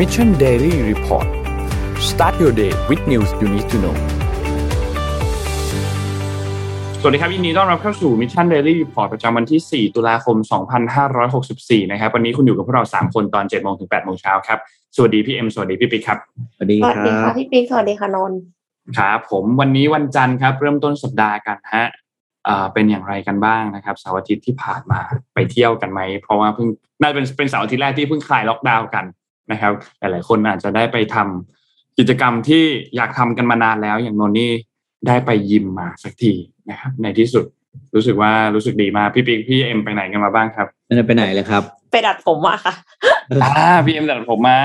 Mission Daily Report start your day with news you need to know สวัสดีครับยินดีต้อนรับเข้าสู่ Mission Daily Report ประจำวันที่ 4 ตุลาคม 2564 นะครับ วันนี้คุณอยู่กับพวกเรา 3 คนตอน 7 โมงถึง 8 โมงเช้าครับ สวัสดีพี่เอ็ม สวัสดีพี่ปิ๊กครับ สวัสดีสควัสรัดีค่ะบพี่ปิ๊ก สวัสดีค่ะนนท์ครับผมวันนี้วันจันทร์ครับ เริ่มต้นสัปดาห์กันฮะอ่าเป็นอย่างไรกันบ้างนะครับเสาร์อาทิตย์ที่ผ่านมาไปเที่ยวกันไหม เพราะว่าเพิ่งน่าจะเป็นเป็นเสาร์อาทิตย์แรกที่เพิ่งคลายล็อกดาวน์กัน นะครับหลายๆคนอาจจะได้ไปทำกิจกรรมที่อยากทำกันมานานแล้ว อย่างนนท์นี่ได้ไปยิมมาสักทีนะครับ ในที่สุดรู้สึกว่ารู้สึกดีมากพี่ปิ๊กพี่เอ็มไปไหนกันมาบ้างครับไม่ได้ไปไหนเลยครับ ไปดัดผมมาค่ะอ่าพี่เอ็มตัดผมมา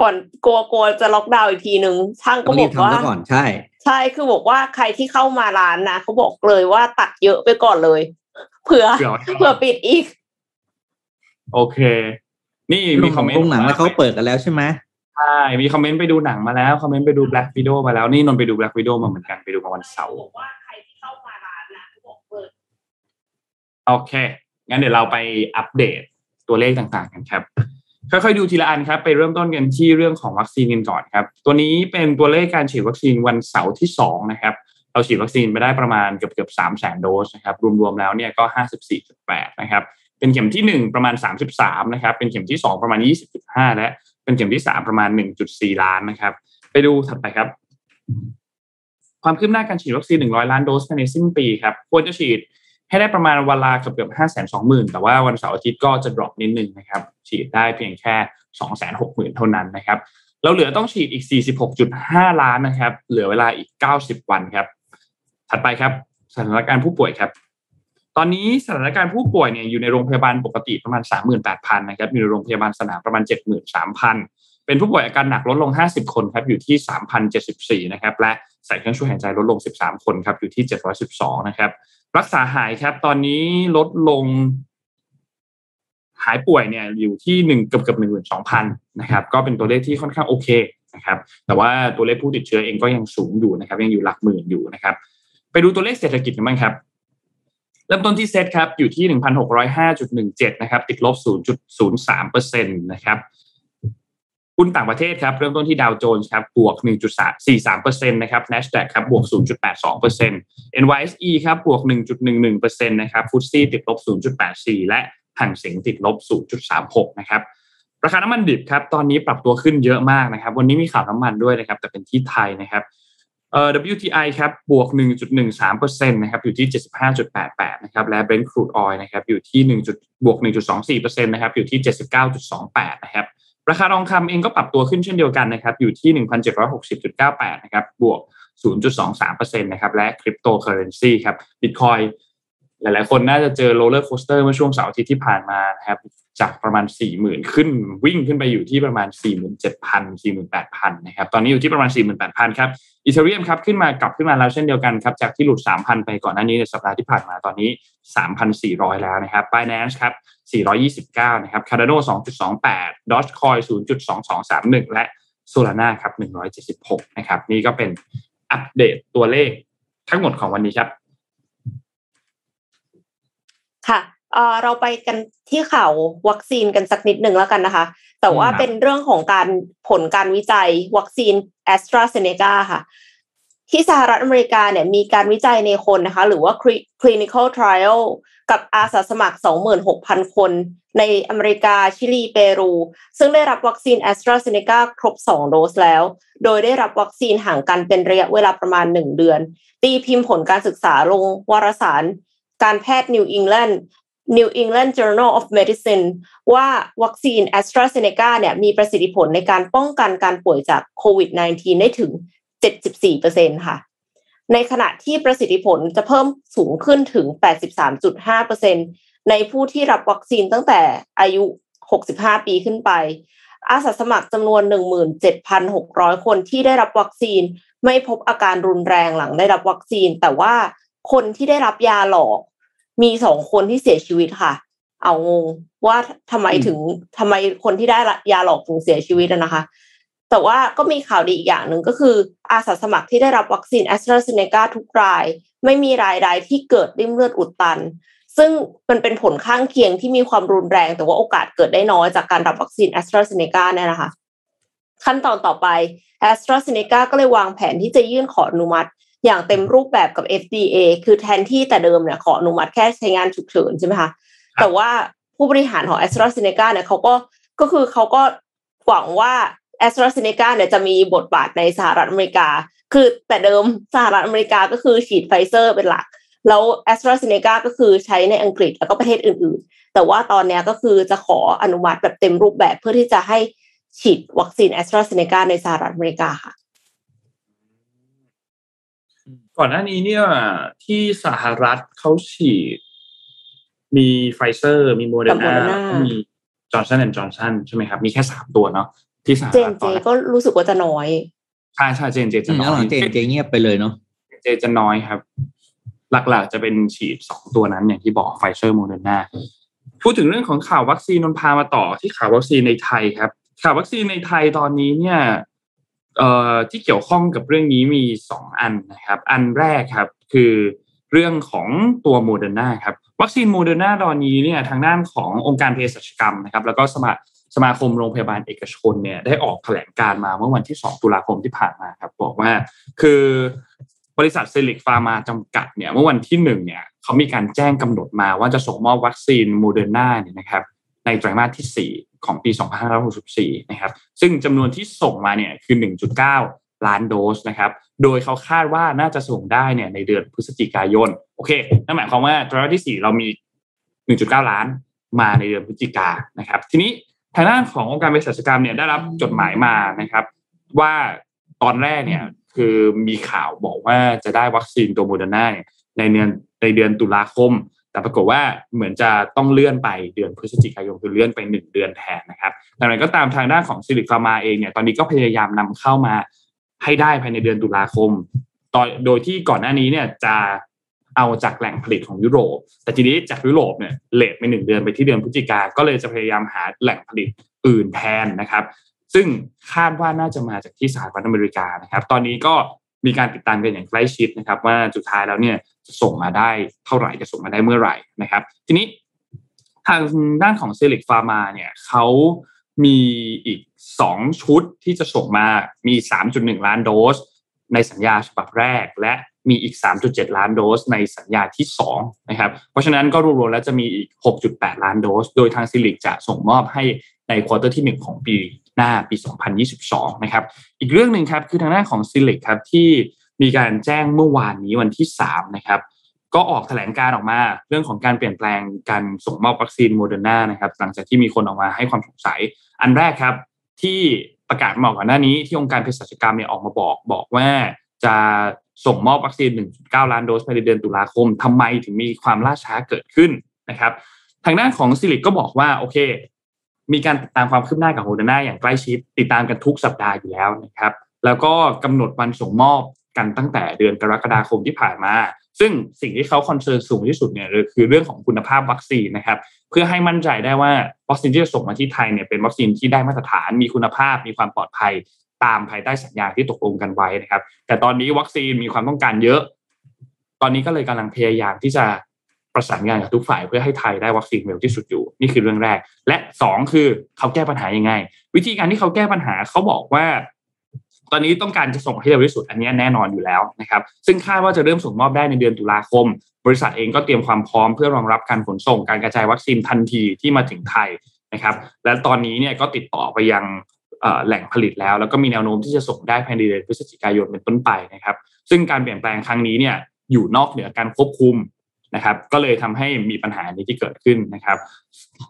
ก่อนกลัวกลัวจะล็อกดาวน์อีกทีหนึ่งช่างก็ต้องบรีอบกทำว่าซะก่อนใช่ ใช่คือบอกว่าใครที่เข้ามาร้านนะเขาบอกเลยว่าตัดเยอะไปก่อนเลยเผื่อเผื่อเผื่อปิดอีก โอเค นี่มีมีขคออมงเมนโรต์งหนังแล้วเขาเปิดกันแล้วใช่ไหมใช่มีคอมเมนต์ไปดูหนังมาแล้วคอมเมนต์ไปดู Black Widow มาแล้วนี่นนท์ไปดู Black Widow มาเหมือนกันไปดูมาวันเสาร์บอกว่าใครที่เข้ามาร้านนะเขาบอกเลยโอเค งั้นเดี๋ยวเราไปอัปเดตตัวเลขต่างๆกันครับ ค่อยๆดูทีละอันครับ ไปเริ่มต้นกันที่เรื่องของวัคซีนกันก่อนครับ ตัวนี้เป็นตัวเลขการฉีดวัคซีนวันเสาร์ที่สองนะครับเราฉีดวัคซีนไปได้ประมาณเกือบเกือบสามแสนโดสนะครับ รวมๆแล้วเนี่ยก็ห้าสิบสี่จุดแปดนะครับ เป็นเข็มที่หนึ่งประมาณสามสิบสามนะครับเป็นเข็มที่สองประมาณยี่สิบจุดห้าและเป็นเข็มที่สามประมาณหนึ่งจุดสี่ล้านนะครับ ไปดูถัดไปครับ ความคืบหน้าการฉีดวัคซีน 100 ล้านโดสภายในสิ้นปีครับควรจะฉีดให้ได้ประมาณเวลาเกือบเกือบ5 2 0 0 0 0 แต่ว่าวันเสาร์อาทิตย์ก็จะ drop นิดนึงนะครับ ฉีดได้เพียงแค่ 2 6 0 0 0 0 เท่านั้นนะครับเราเหลือต้องฉีดอีก 46.5 ล้านนะครับ เหลือเวลาอีก 90 วันครับ ถัดไปครับ สถานการณ์ผู้ป่วยครับ ตอนนี้สถานการณ์ผู้ป่วยเนี่ยอยู่ในโรงพยาบาลปกติประมาณ 38,000นะครับอยู่ในโรงพยาบาลสนามประมาณ 73,000 เป็นผู้ป่วยอาการหนักลดลง 50 คนครับอยู่ที่ 3,074นะครับและใส่เครื่องช่วยหายใจลดลง 13 คนครับอยู่ที่ 712นะครับรักษาหายครับตอนนี้ลดลงหายป่วยเนี่ยอยู่ที่หนึ่งเกือบเกือบหนึ่งหมื่นสองพันนะครับก็เป็นตัวเลขที่ค่อนข้างโอเคนะครับแต่ว่าตัวเลขผู้ติดเชื้อเองก็ยังสูงอยู่นะครับยังอยู่หลักหมื่นอยู่นะครับ ไปดูตัวเลขเศรษฐกิจกันบ้างครับ เริ่มต้นที่เซตครับอยู่ที่หนึ่งพันหกร้อยห้าจุดหนึ่งเจ็ดนะครับ ติดลบศูนย์จุดศูนย์สามเปอร์เซ็นต์นะครับหุ้นต่างประเทศครับเริ่มต้นที่ดาวโจนส์ครับบวก 1.43%นะครับ NASDAQ ครับบวก 0.82% NYSE ครับบวก 1.11%นะครับฟุตซี่ติดลบ 0.84 และห่างเสียงติดลบ 0.36 นะครับราคาน้ำมันดิบครับตอนนี้ปรับตัวขึ้นเยอะมากนะครับ วันนี้มีข่าวน้ำมันด้วยนะครับ แต่เป็นที่ไทยนะครับ เอ่อ WTI ครับบวก 1.13%นะครับอยู่ที่ 75.88 นะครับและ Brent crude oil นะครับอยู่ที่1บวก 1.24%นะครับอยู่ที่ 79.28 นะครับราคาทองคำเองก็ปรับตัวขึ้นเช่นเดียวกันนะครับอยู่ที่ 1,760.98 นะครับบวก 0.23%นะครับและคริปโตเคอเรนซีครับบิตคอยหลาย ๆ คนน่าจะเจอ roller coaster เมื่อช่วงเสาร์อาทิตย์ที่ผ่านมานะครับจากประมาณ 40,000 ขึ้นวิ่งขึ้นไปอยู่ที่ประมาณ 47,000 48,000 นะครับ ตอนนี้อยู่ที่ประมาณ 48,000 ครับ Ethereum ครับขึ้นมากลับขึ้นมาแล้วเช่นเดียวกันครับจากที่หลุด 3,000 ไปก่อนหน้านี้ในสัปดาห์ที่ผ่านมาตอนนี้ 3,400 แล้วนะครับ Binance ครับ 429 นะครับ Cardano 2.28 Dogecoin 0.2231 และ Solana ครับ 176 นะครับ นี่ก็เป็นอัปเดตตัวเลขทั้งหมดของวันนี้ครับ ค่ะ เอ่อเราไปกันที่ข่าววัคซีนกันสักนิดหนึ่งแล้วกันนะคะ แต่ว่าครับเป็นเรื่องของการผลการวิจัยวัคซีนแอสตราเซเนกาค่ะ ที่สหรัฐอเมริกาเนี่ยมีการวิจัยในคนนะคะ หรือว่า cli- clinical trial กับอาสาสมัคร 26,000 คนในอเมริกา ชิลี เปรู ซึ่งได้รับวัคซีนแอสตราเซเนกาครบ 2 โดสแล้ว โดยได้รับวัคซีนห่างกันเป็นระยะเวลาประมาณ 1 เดือน ตีพิมพ์ผลการศึกษาลงวารสารการแพทย์ New England New England Journal of Medicine ว่าวัคซีน a s t r a z เซ e c a เนี่ยมีประสิทธิผลในการป้องกันการป่วยจากโควิด -19 ได้ถึง 74%ค่ะ ในขณะที่ประสิทธิผลจะเพิ่มสูงขึ้นถึง 83.5%ในผู้ที่รับวัคซีนตั้งแต่อายุ 65 ปีขึ้นไป อาสาสมัครจำนวน 17,600 คนที่ได้รับวัคซีนไม่พบอาการรุนแรงหลังได้รับวัคซีน แต่ว่าคนที่ได้รับยาหลอก มีสองคนที่เสียชีวิตค่ะ เอางงว่าทำไมถึงทำไมคนที่ได้ยาหลอกถึงเสียชีวิตอะนะคะ แต่ว่าก็มีข่าวดีอีกอย่างหนึ่งก็คือ อาสาสมัครที่ได้รับวัคซีนแอสตราเซเนกาทุกราย ไม่มีรายใดที่เกิดลิ่มเลือดอุดตัน ซึ่งมันเป็นผลข้างเคียงที่มีความรุนแรง แต่ว่าโอกาสเกิดได้น้อยจากการรับวัคซีนแอสตราเซเนกาเนี่ยนะคะขั้นตอนต่อไปแอสตราเซเนกาก็เลยวางแผนที่จะยื่นขออนุมัติ อย่างเต็มรูปแบบกับ FDA คือแทนที่แต่เดิมเนี่ยขออนุมัติแค่ใช้งานฉุกเฉินใช่ไหมคะแต่ว่าผู้บริหารของแอสตราเซเนกาเนี่ยเขาก็ก็คือเขาก็หวังว่าแอสตราเซเนกาเนี่ยจะมีบทบาทในสหรัฐอเมริกา คือแต่เดิมสหรัฐอเมริกาก็คือฉีดไฟเซอร์เป็นหลัก แล้วแอสตราเซเนกาก็คือใช้ในอังกฤษแล้วก็ประเทศอื่นๆ แต่ว่าตอนนี้ก็คือจะขออนุมัติแบบเต็มรูปแบบเพื่อที่จะให้ฉีดวัคซีนแอสตราเซเนกาในสหรัฐอเมริกาค่ะ ก่อนหน้านี้เนี่ยที่สหรัฐเขาฉีด มีไฟเซอร์ มีโมเดอร์นา Moderna มีจอร์นสันแอนด์จอร์นสันใช่ไหมครับ มีแค่สามตัวเนาะที่สหเจรันฐเจตอนแรกก็รู้สึกว่าจะน้อย ใช่ใช่เจนเจอืจะมน้แล้วอหลัยงเจนเจเงียบไปเลยเนาะเจจะน้อยครับ หลักๆจะเป็นฉีดสองตัวนั้นอย่างที่บอกไฟเซอร์โมเดอร์นาพูดถึงเรื่องของข่าววัคซีนนนพามาต่อที่ข่าววัคซีนในไทยครับข่าววัคซีนในไทยตอนนี้เนี่ยเอ่อ ที่เกี่ยวข้องกับเรื่องนี้มีสองอันนะครับ อันแรกครับคือเรื่องของตัวโมเดอร์นาครับวัคซีนโมเดอร์นาตอนนี้เนี่ยทางด้านขององค์การเภสัชกรรมนะครับแล้วก็สมาสมาคมโรงพยาบาลเอกชนเนี่ยได้ออกแถลงการมาเมื่อวันที่ 2 ตุลาคมที่ผ่านมาครับบอกว่าคือบริษัทซิลลิค ฟาร์มาจำกัดเนี่ยเมื่อวันที่หนึ่งเนี่ยเขามีการแจ้งกำหนดมาว่าจะส่งมอบวัคซีนโมเดอร์นาเนี่ยนะครับในไตรมาสที่4 ของปี 2564 นะครับ ซึ่งจำนวนที่ส่งมาเนี่ยคือ 1.9 ล้านโดสนะครับ โดยเขาคาดว่าน่าจะส่งได้เนี่ยในเดือนพฤศจิกายน โอเค นั่นหมายความว่าไตรมาสที่ 4 เรามี 1.9 ล้านมาในเดือนพฤศจิกานะครับ ทีนี้ทางด้านขององค์การเภสัชกรรมเนี่ยได้รับจดหมายมานะครับ ว่าตอนแรกเนี่ยคือมีข่าวบอกว่าจะได้วัคซีนตัวโมเดอร์นาในเดือนในเดือนตุลาคม แต่ปรากฏว่าเหมือนจะต้องเลื่อนไปเดือนพฤศจิกายนคือเลื่อนไปหนึ่งเดือนแทนนะครับแต่อย่างไรก็ตามทางด้านของซิลลิคฟาร์มาเองเนี่ยตอนนี้ก็พยายามนำเข้ามาให้ได้ภายในเดือนตุลาคมต่อโดยที่ก่อนหน้านี้เนี่ยจะเอาจากแหล่งผลิตของยุโรป แต่ทีนี้จากยุโรปเนี่ย late ไปหนึ่งเดือนไปที่เดือนพฤศจิกา ก็เลยจะพยายามหาแหล่งผลิตอื่นแทนนะครับ ซึ่งคาดว่าน่าจะมาจากที่สหรัฐอเมริกานะครับ ตอนนี้ก็มีการติดตามกันอย่างใกล้ชิดนะครับ ว่าสุดท้ายแล้วเนี่ย จะส่งมาได้เท่าไหร่จะส่งมาได้เมื่อไหร่นะครับ ทีนี้ทางด้านของซิลลิค ฟาร์มาเนี่ยเขามีอีก 2 ชุดที่จะส่งมามี 3.1 ล้านโดส ในสัญญาฉบับแรก และมีอีก 3.7 ล้านโดส ในสัญญาที่2นะครับเพราะฉะนั้นก็รวมๆแล้วจะมีอีก 6.8 ล้านโดส โดยทางซิลลิคจะส่งมอบให้ใน quarter ที่ 1 ของปีหน้าปี 2022 นะครับ อีกเรื่องหนึ่งครับคือทางด้านของซิลลิคครับที่ มีการแจ้งเมื่อวานนี้วันที่3นะครับก็ออกแถลงการออกมาเรื่องของการเปลี่ยนแปลงการส่งมอบวัคซีนโมเดอร์นานะครับหลังจากที่มีคนออกมาให้ความสงสัย อันแรกครับที่ประกาศมาก่อนหน้านี้ที่องค์การเภสัชกรรมเนี่ยออกมาบอกบอกว่าจะส่งมอบวัคซีน 1.9 ล้านโดสภายในเดือนตุลาคมทำไมถึงมีความล่าช้าเกิดขึ้นนะครับ ทางด้านของซิลลิคก็บอกว่าโอเค มีการติดตามความคืบหน้ากับโมเดอร์นาอย่างใกล้ชิดติดตามกันทุกสัปดาห์อยู่แล้วนะครับ แล้วก็กำหนดวันส่งมอบ กันตั้งแต่เดือนกรกฎาคมที่ผ่านมา ซึ่งสิ่งที่เขา concern สูงที่สุดเนี่ยคือเรื่องของคุณภาพวัคซีนนะครับ เพื่อให้มั่นใจได้ว่าวัคซีนที่จะส่งมาที่ไทยเนี่ยเป็นวัคซีนที่ได้มาตรฐานมีคุณภาพ มีความปลอดภัยตามภายใต้สัญญาที่ตกลงกันไว้นะครับ แต่ตอนนี้วัคซีนมีความต้องการเยอะ ตอนนี้ก็เลยกำลังพยายามที่จะประสานงานกับทุกฝ่ายเพื่อให้ไทยได้วัคซีนเร็วที่สุดอยู่ นี่คือเรื่องแรก และสองคือเขาแก้ปัญหายังไง วิธีการที่เขาแก้ปัญหาเขาบอกว่า ตอนนี้ต้องการจะส่งให้เร็วที่สุดอันนี้แน่นอนอยู่แล้วนะครับ ซึ่งคาดว่าจะเริ่มส่งมอบได้ในเดือนตุลาคม บริษัทเองก็เตรียมความพร้อมเพื่อรองรับการขนส่งการกระจายวัคซีนทันทีที่มาถึงไทยนะครับ และตอนนี้เนี่ยก็ติดต่อไปยังแหล่งผลิตแล้ว แล้วก็มีแนวโน้มที่จะส่งได้ภายในเดือนพฤศจิกายนเป็นต้นไปนะครับ ซึ่งการเปลี่ยนแปลงครั้งนี้เนี่ยอยู่นอกเหนือการควบคุม นะครับ ก็เลยทำให้มีปัญหานี้ที่เกิดขึ้นนะครับ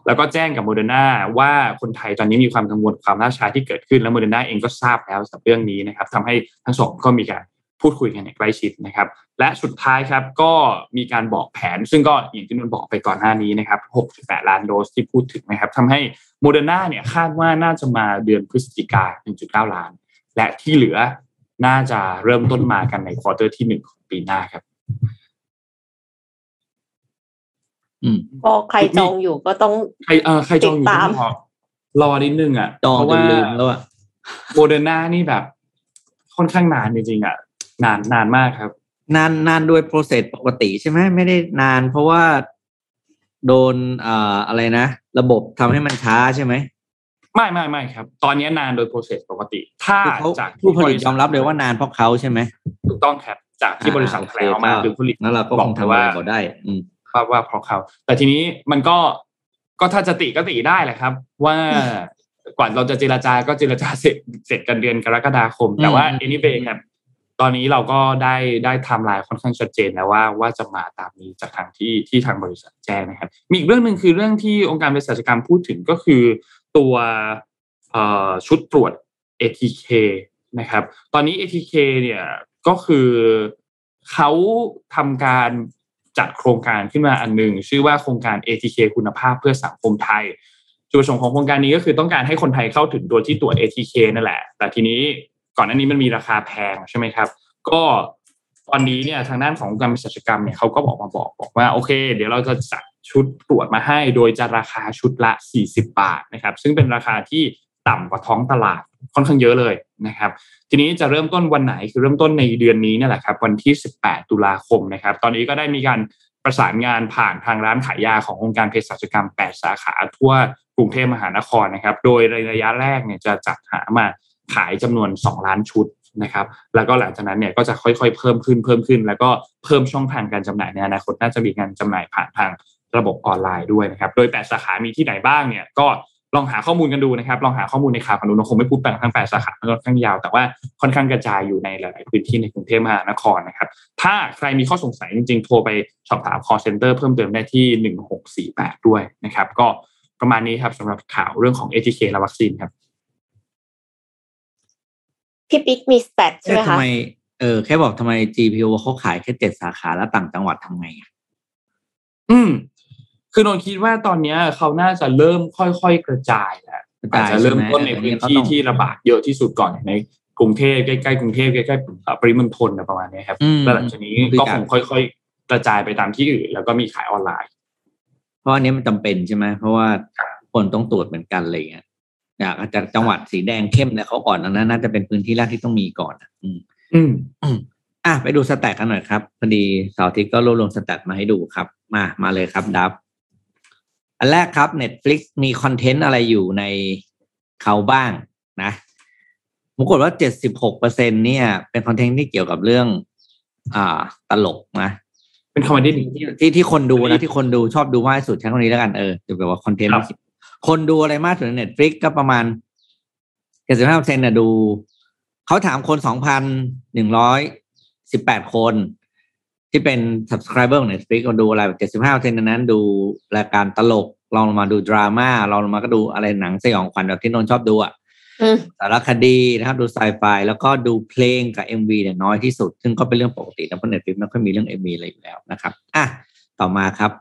แล้วก็แจ้งกับโมเดอร์นาว่าคนไทยตอนนี้มีความกังวลความล่าช้าที่เกิดขึ้น แล้วโมเดอร์นาเองก็ทราบแล้วสำหรับเรื่องนี้นะครับทำให้ทั้งสองก็มีการพูดคุยกันอย่างใกล้ชิดนะครับ และสุดท้ายครับก็มีการบอกแผน ซึ่งก็อย่างที่นนบอกไปก่อนหน้านี้นะครับ 6.8 ล้านโดสที่พูดถึงนะครับทำให้โมเดอร์นาเนี่ยคาดว่าน่าจะมาเดือนพฤศจิกา 1.9 ล้าน และที่เหลือน่าจะเริ่มต้นมากันใน quarter ที่หนึ่งของปีหน้าครับ ก็ใครจองอยู่ก็ต้องใครเออใครจองอยู่ติดตามต้องรอรอนิดนึงอะจองเพราะจนว่าลืมแล้วอะโมเดอร์นานี่แบบ ค่อนข้างนานจริงๆอะ นานนานมากครับ นานนานโดยโปรเซสปกติใช่ไหมไม่ได้นานเพราะว่าโดนอ่าอะไรนะ ระบบทำให้มันช้าใช่ไหมไม่ไม่ไม่ครับ ตอนนี้นานโดย process ปกติ ถ้าคือเขาจากผู้ผลิตยอมรับเลยว่านานเพราะเขาใช่ไหมถูกต้องครับจากที่บริษัทอ่าแถลงออกมาโอเคคือผู้ผลิตแล้วเราก็บคอกงเลยทำอะไรว่าเขาได้ อืม ว่าว่าเพราะเขา แต่ทีนี้มันก็ก็ถ้าจะติก็ติได้แหละครับ ว่ากว่าเราจะเจรจาก็เจรจาเสร็จเสร็จกันเดือนกรกฎาคม แต่ว่าอืม anyway ครับตอนนี้เราก็ได้ได้ไทม์ไลน์ค่อนข้างชัดเจนแล้วว่าว่าจะมาตามนี้จากทางที่ที่ทางบริษัทแจ้งนะครับ มีอีกเรื่องหนึ่งคือเรื่องที่องค์การเภสัชกรรมพูดถึงก็คือตัวชุดตรวจ ATK นะครับ ตอนนี้ ATK เนี่ยก็คือเขาทำการ จัดโครงการขึ้นมาอันหนึ่งชื่อว่าโครงการ ATK คุณภาพเพื่อสังคมไทยจุดประสงค์ของโครงการนี้ก็คือต้องการให้คนไทยเข้าถึงตัวที่ตรวจ ATK นั่นแหละ แต่ทีนี้ก่อนหน้านี้มันมีราคาแพงใช่ไหมครับ ก็ตอนนี้เนี่ยทางด้านของการเภสัชกรรมเนี่ยเขาก็บอกมาบอกบอกว่าโอเค เดี๋ยวเราจะจัดชุดตรวจมาให้ โดยจะราคาชุดละ 40 บาทนะครับ ซึ่งเป็นราคาที่ต่ำกว่าท้องตลาดค่อนข้างเยอะเลย นะครับทีนี้จะเริ่มต้นวันไหนคือเริ่มต้นในเดือนนี้นี่แหละครับวันที่ 18 ตุลาคมนะครับ ตอนนี้ก็ได้มีการประสานงานผ่านทางร้านขายยาขององค์การเภสัชกรรม 8 สาขาทั่วกรุงเทพมหานครนะครับ โดยระยะแรกเนี่ยจะจัดหามาขายจำนวน 2 ล้านชุดนะครับ แล้วก็หลังจากนั้นเนี่ยก็จะค่อยๆ เพิ่มขึ้นเพิ่มขึ้น แล้วก็เพิ่มช่องทางการจำหน่ายในอนาคตน่าจะมีการจำหน่ายผ่านทางระบบออนไลน์ด้วยนะครับ โดย 8 สาขามีที่ไหนบ้างเนี่ยก็ ลองหาข้อมูลกันดูนะครับ ลองหาข้อมูลในข่าวกันดูเราคงไม่พูดไปทั้ง8สาขามันค่อนข้างยาว แต่ว่าค่อนข้างกระจายอยู่ในหลาย ๆ พื้นที่ในกรุงเทพมหานครนะครับ ถ้าใครมีข้อสงสัยจริง ๆ โทรไปสอบถาม call center เพิ่มเติมได้ที่1648ด้วยนะครับ ก็ประมาณนี้ครับสำหรับข่าวเรื่องของ ATK และวัคซีนครับพี่ปิ๊กมีสแตทใช่ไหมเอ๊ะคะทำไมเออแค่บอกทำไม GPO เขาขายแค่เจ็ดสาขาแล้วต่างจังหวัดทำไงอะอืม คือนนท์คิดว่าตอนเนี้ยเขาน่าจะเริ่มค่อย ๆ กระจายแล้วอาจจะเริ่มต้นในพื้นที่ที่ระบาดเยอะที่สุดก่อนในกรุงเทพใกล้ๆกรุงเทพใกล้ๆเอ่อปริมณฑลนะประมาณเนี้ยครับอืมแล้วหลังจากนี้ก็คงค่อย ๆ กระจายไปตามที่อื่น แล้วก็มีขายออนไลน์ เพราะอันนี้มันจำเป็นใช่ไหมเพราะว่าคนต้องตรวจเหมือนกันอะไรเงี้ยอยากอาจจะจังหวัดสีแดงเข้มเนี่ยเขาก่อนอันนั้นน่าจะเป็นพื้นที่แรกที่ต้องมีก่อนอะอืมอืมอะไปดู stat กันหน่อยครับพอดีเสาร์อาทิตย์ก็รวบรวม stat มาให้ดูครับ มามาเลยครับดับ อันแรกครับ Netflix มี content อะไรอยู่ในเขาบ้างนะปรากฏว่าเจ็ดสิบหกเปอร์เซ็นเนี่ย เป็น content ที่เกี่ยวกับเรื่อง อ่า ตลกนะ เป็น comedy ที่ที่ที่คนดูนะที่คนดูชอบดูมากที่สุดใช้คำนี้แล้วกันเออจะแบบว่า content ครับคนดูอะไรมากสุดใน Netflix ก็ประมาณเจ็ดสิบห้าเปอร์เซ็นต์น่ะดู เขาถามคนสองพันหนึ่งร้อยสิบแปดคน ที่เป็น subscriber ของ Netflix ก็ดูอะไรเจ็ดสิบห้าเปอร์เซ็นต์นั้น ดูรายการตลกลองลงมาดูดราม่าลองลงมาก็ดูอะไรหนังสยองขวัญแบบที่นนท์ชอบดูอะอืมสารคดีนะครับดูไซไฟแล้วก็ดูเพลงกับ MV เนี่ยน้อยที่สุด ซึ่งก็เป็นเรื่องปกตินะเพราะ Netflix ไม่ค่อยมีเรื่อง MV อะไรอยู่แล้วนะครับอะต่อมาครับ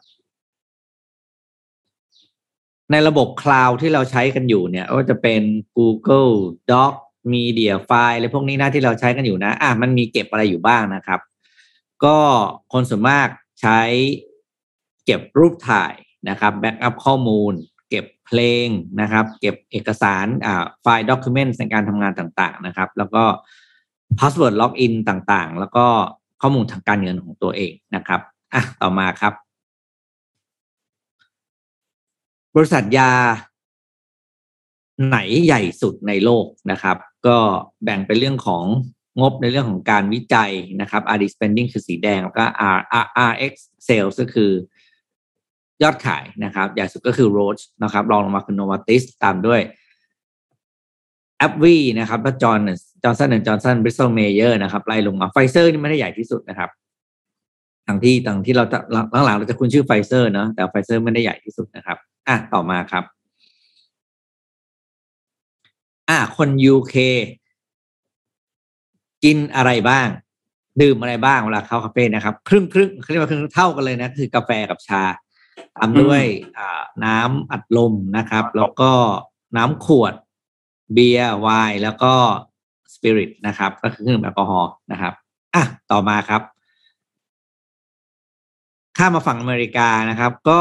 ในระบบ cloud ที่เราใช้กันอยู่เนี่ยก็จะเป็น Google Doc Media File อะไรพวกนี้นะที่เราใช้กันอยู่นะ อะมันมีเก็บอะไรอยู่บ้างนะครับ ก็คนส่วนมากใช้เก็บรูปถ่ายนะครับ backup ข้อมูล เก็บเพลงนะครับ เก็บเอกสารอ่าไฟล์ document ในการทำงานต่างๆนะครับ แล้วก็ Password Login ต่างๆ แล้วก็ข้อมูลทางการเงินของตัวเองนะครับอะต่อมาครับ บริษัทยาไหนใหญ่สุดในโลกนะครับ ก็แบ่งเป็นเรื่องของ งบในเรื่องของการวิจัยนะครับ R&D spending คือสีแดงแล้วก็ R R RX sales ก็คือยอดขายนะครับ ใหญ่สุดก็คือ Roche นะครับรองลงมาคือ Novartis ตามด้วย AbbVie นะครับแล้ว Johnson Johnson & Johnson Bristol Myers นะครับไล่ลงมาไฟเซอร์นี่ไม่ได้ใหญ่ที่สุดนะครับทางที่ทางที่เราจะหลังๆเราจะคุ้นชื่อไฟเซอร์เนาะแต่ไฟเซอร์ไม่ได้ใหญ่ที่สุดนะครับ อะต่อมาครับ อะคน UK กินอะไรบ้าง ดื่มอะไรบ้างเวลาเข้าคาเฟ่นะครับ ครึ่งครึ่งเขาเรียกว่าครึ่งเท่ากันเลยนะ คือกาแฟกับชาตามด้วยอ่าน้ำอัดลมนะครับ แล้วก็น้ำขวด เบียร์ไวน์แล้วก็สปิริตนะครับ ก็คือเครื่องดื่มแอลกอฮอล์นะครับอะต่อมาครับ ข้ามมาฝั่งอเมริกานะครับ ก็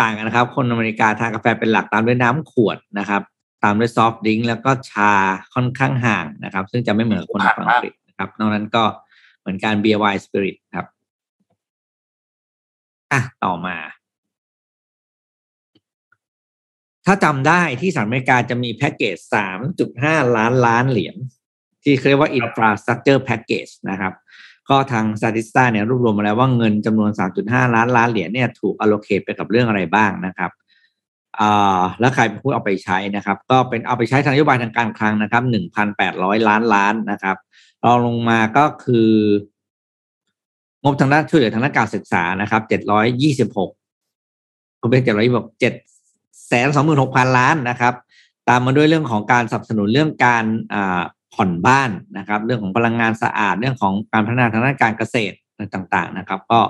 ต่างกันนะครับ คนอเมริกาทานกาแฟเป็นหลักตามด้วยน้ำขวดนะครับ ตามด้วย soft drink แล้วก็ชาค่อนข้างห่างนะครับ ซึ่งจะไม่เหมือนคนฝรั่งอังกฤษนะครับนอกนั้นก็เหมือนกันเบียร์ไวน์สปิริตครับอะต่อมา ถ้าจำได้ที่สหรัฐอเมริกาจะมีแพ็กเกจสามจุดห้าล้านล้านเหรียญที่เรียกว่า infrastructure package นะครับ ก็ทาง Statista เนี่ยรวบรวมมาแล้วว่าเงินจำนวน 3.5 ล้านล้านเหรียญเนี่ยถูก allocate ไปกับเรื่องอะไรบ้างนะครับ แล้วใครเป็นผู้เอาไปใช้นะครับ ก็เป็นเอาไปใช้ทางนโยบายทางการคลังนะครับ1,800ล้านล้านนะครับรองลงมาก็คืองบทางด้านช่วยเหลือทางด้านการศึกษานะครับ726ก็เป็น726 7แสนสองหมื่นหกพันล้านนะครับ ตามมาด้วยเรื่องของการสนับสนุนเรื่องการอ่าผ่อนบ้านนะครับ เรื่องของพลังงานสะอาดเรื่องของการพัฒนาทางด้านการเกษตรต่าง ๆ นะครับ ก็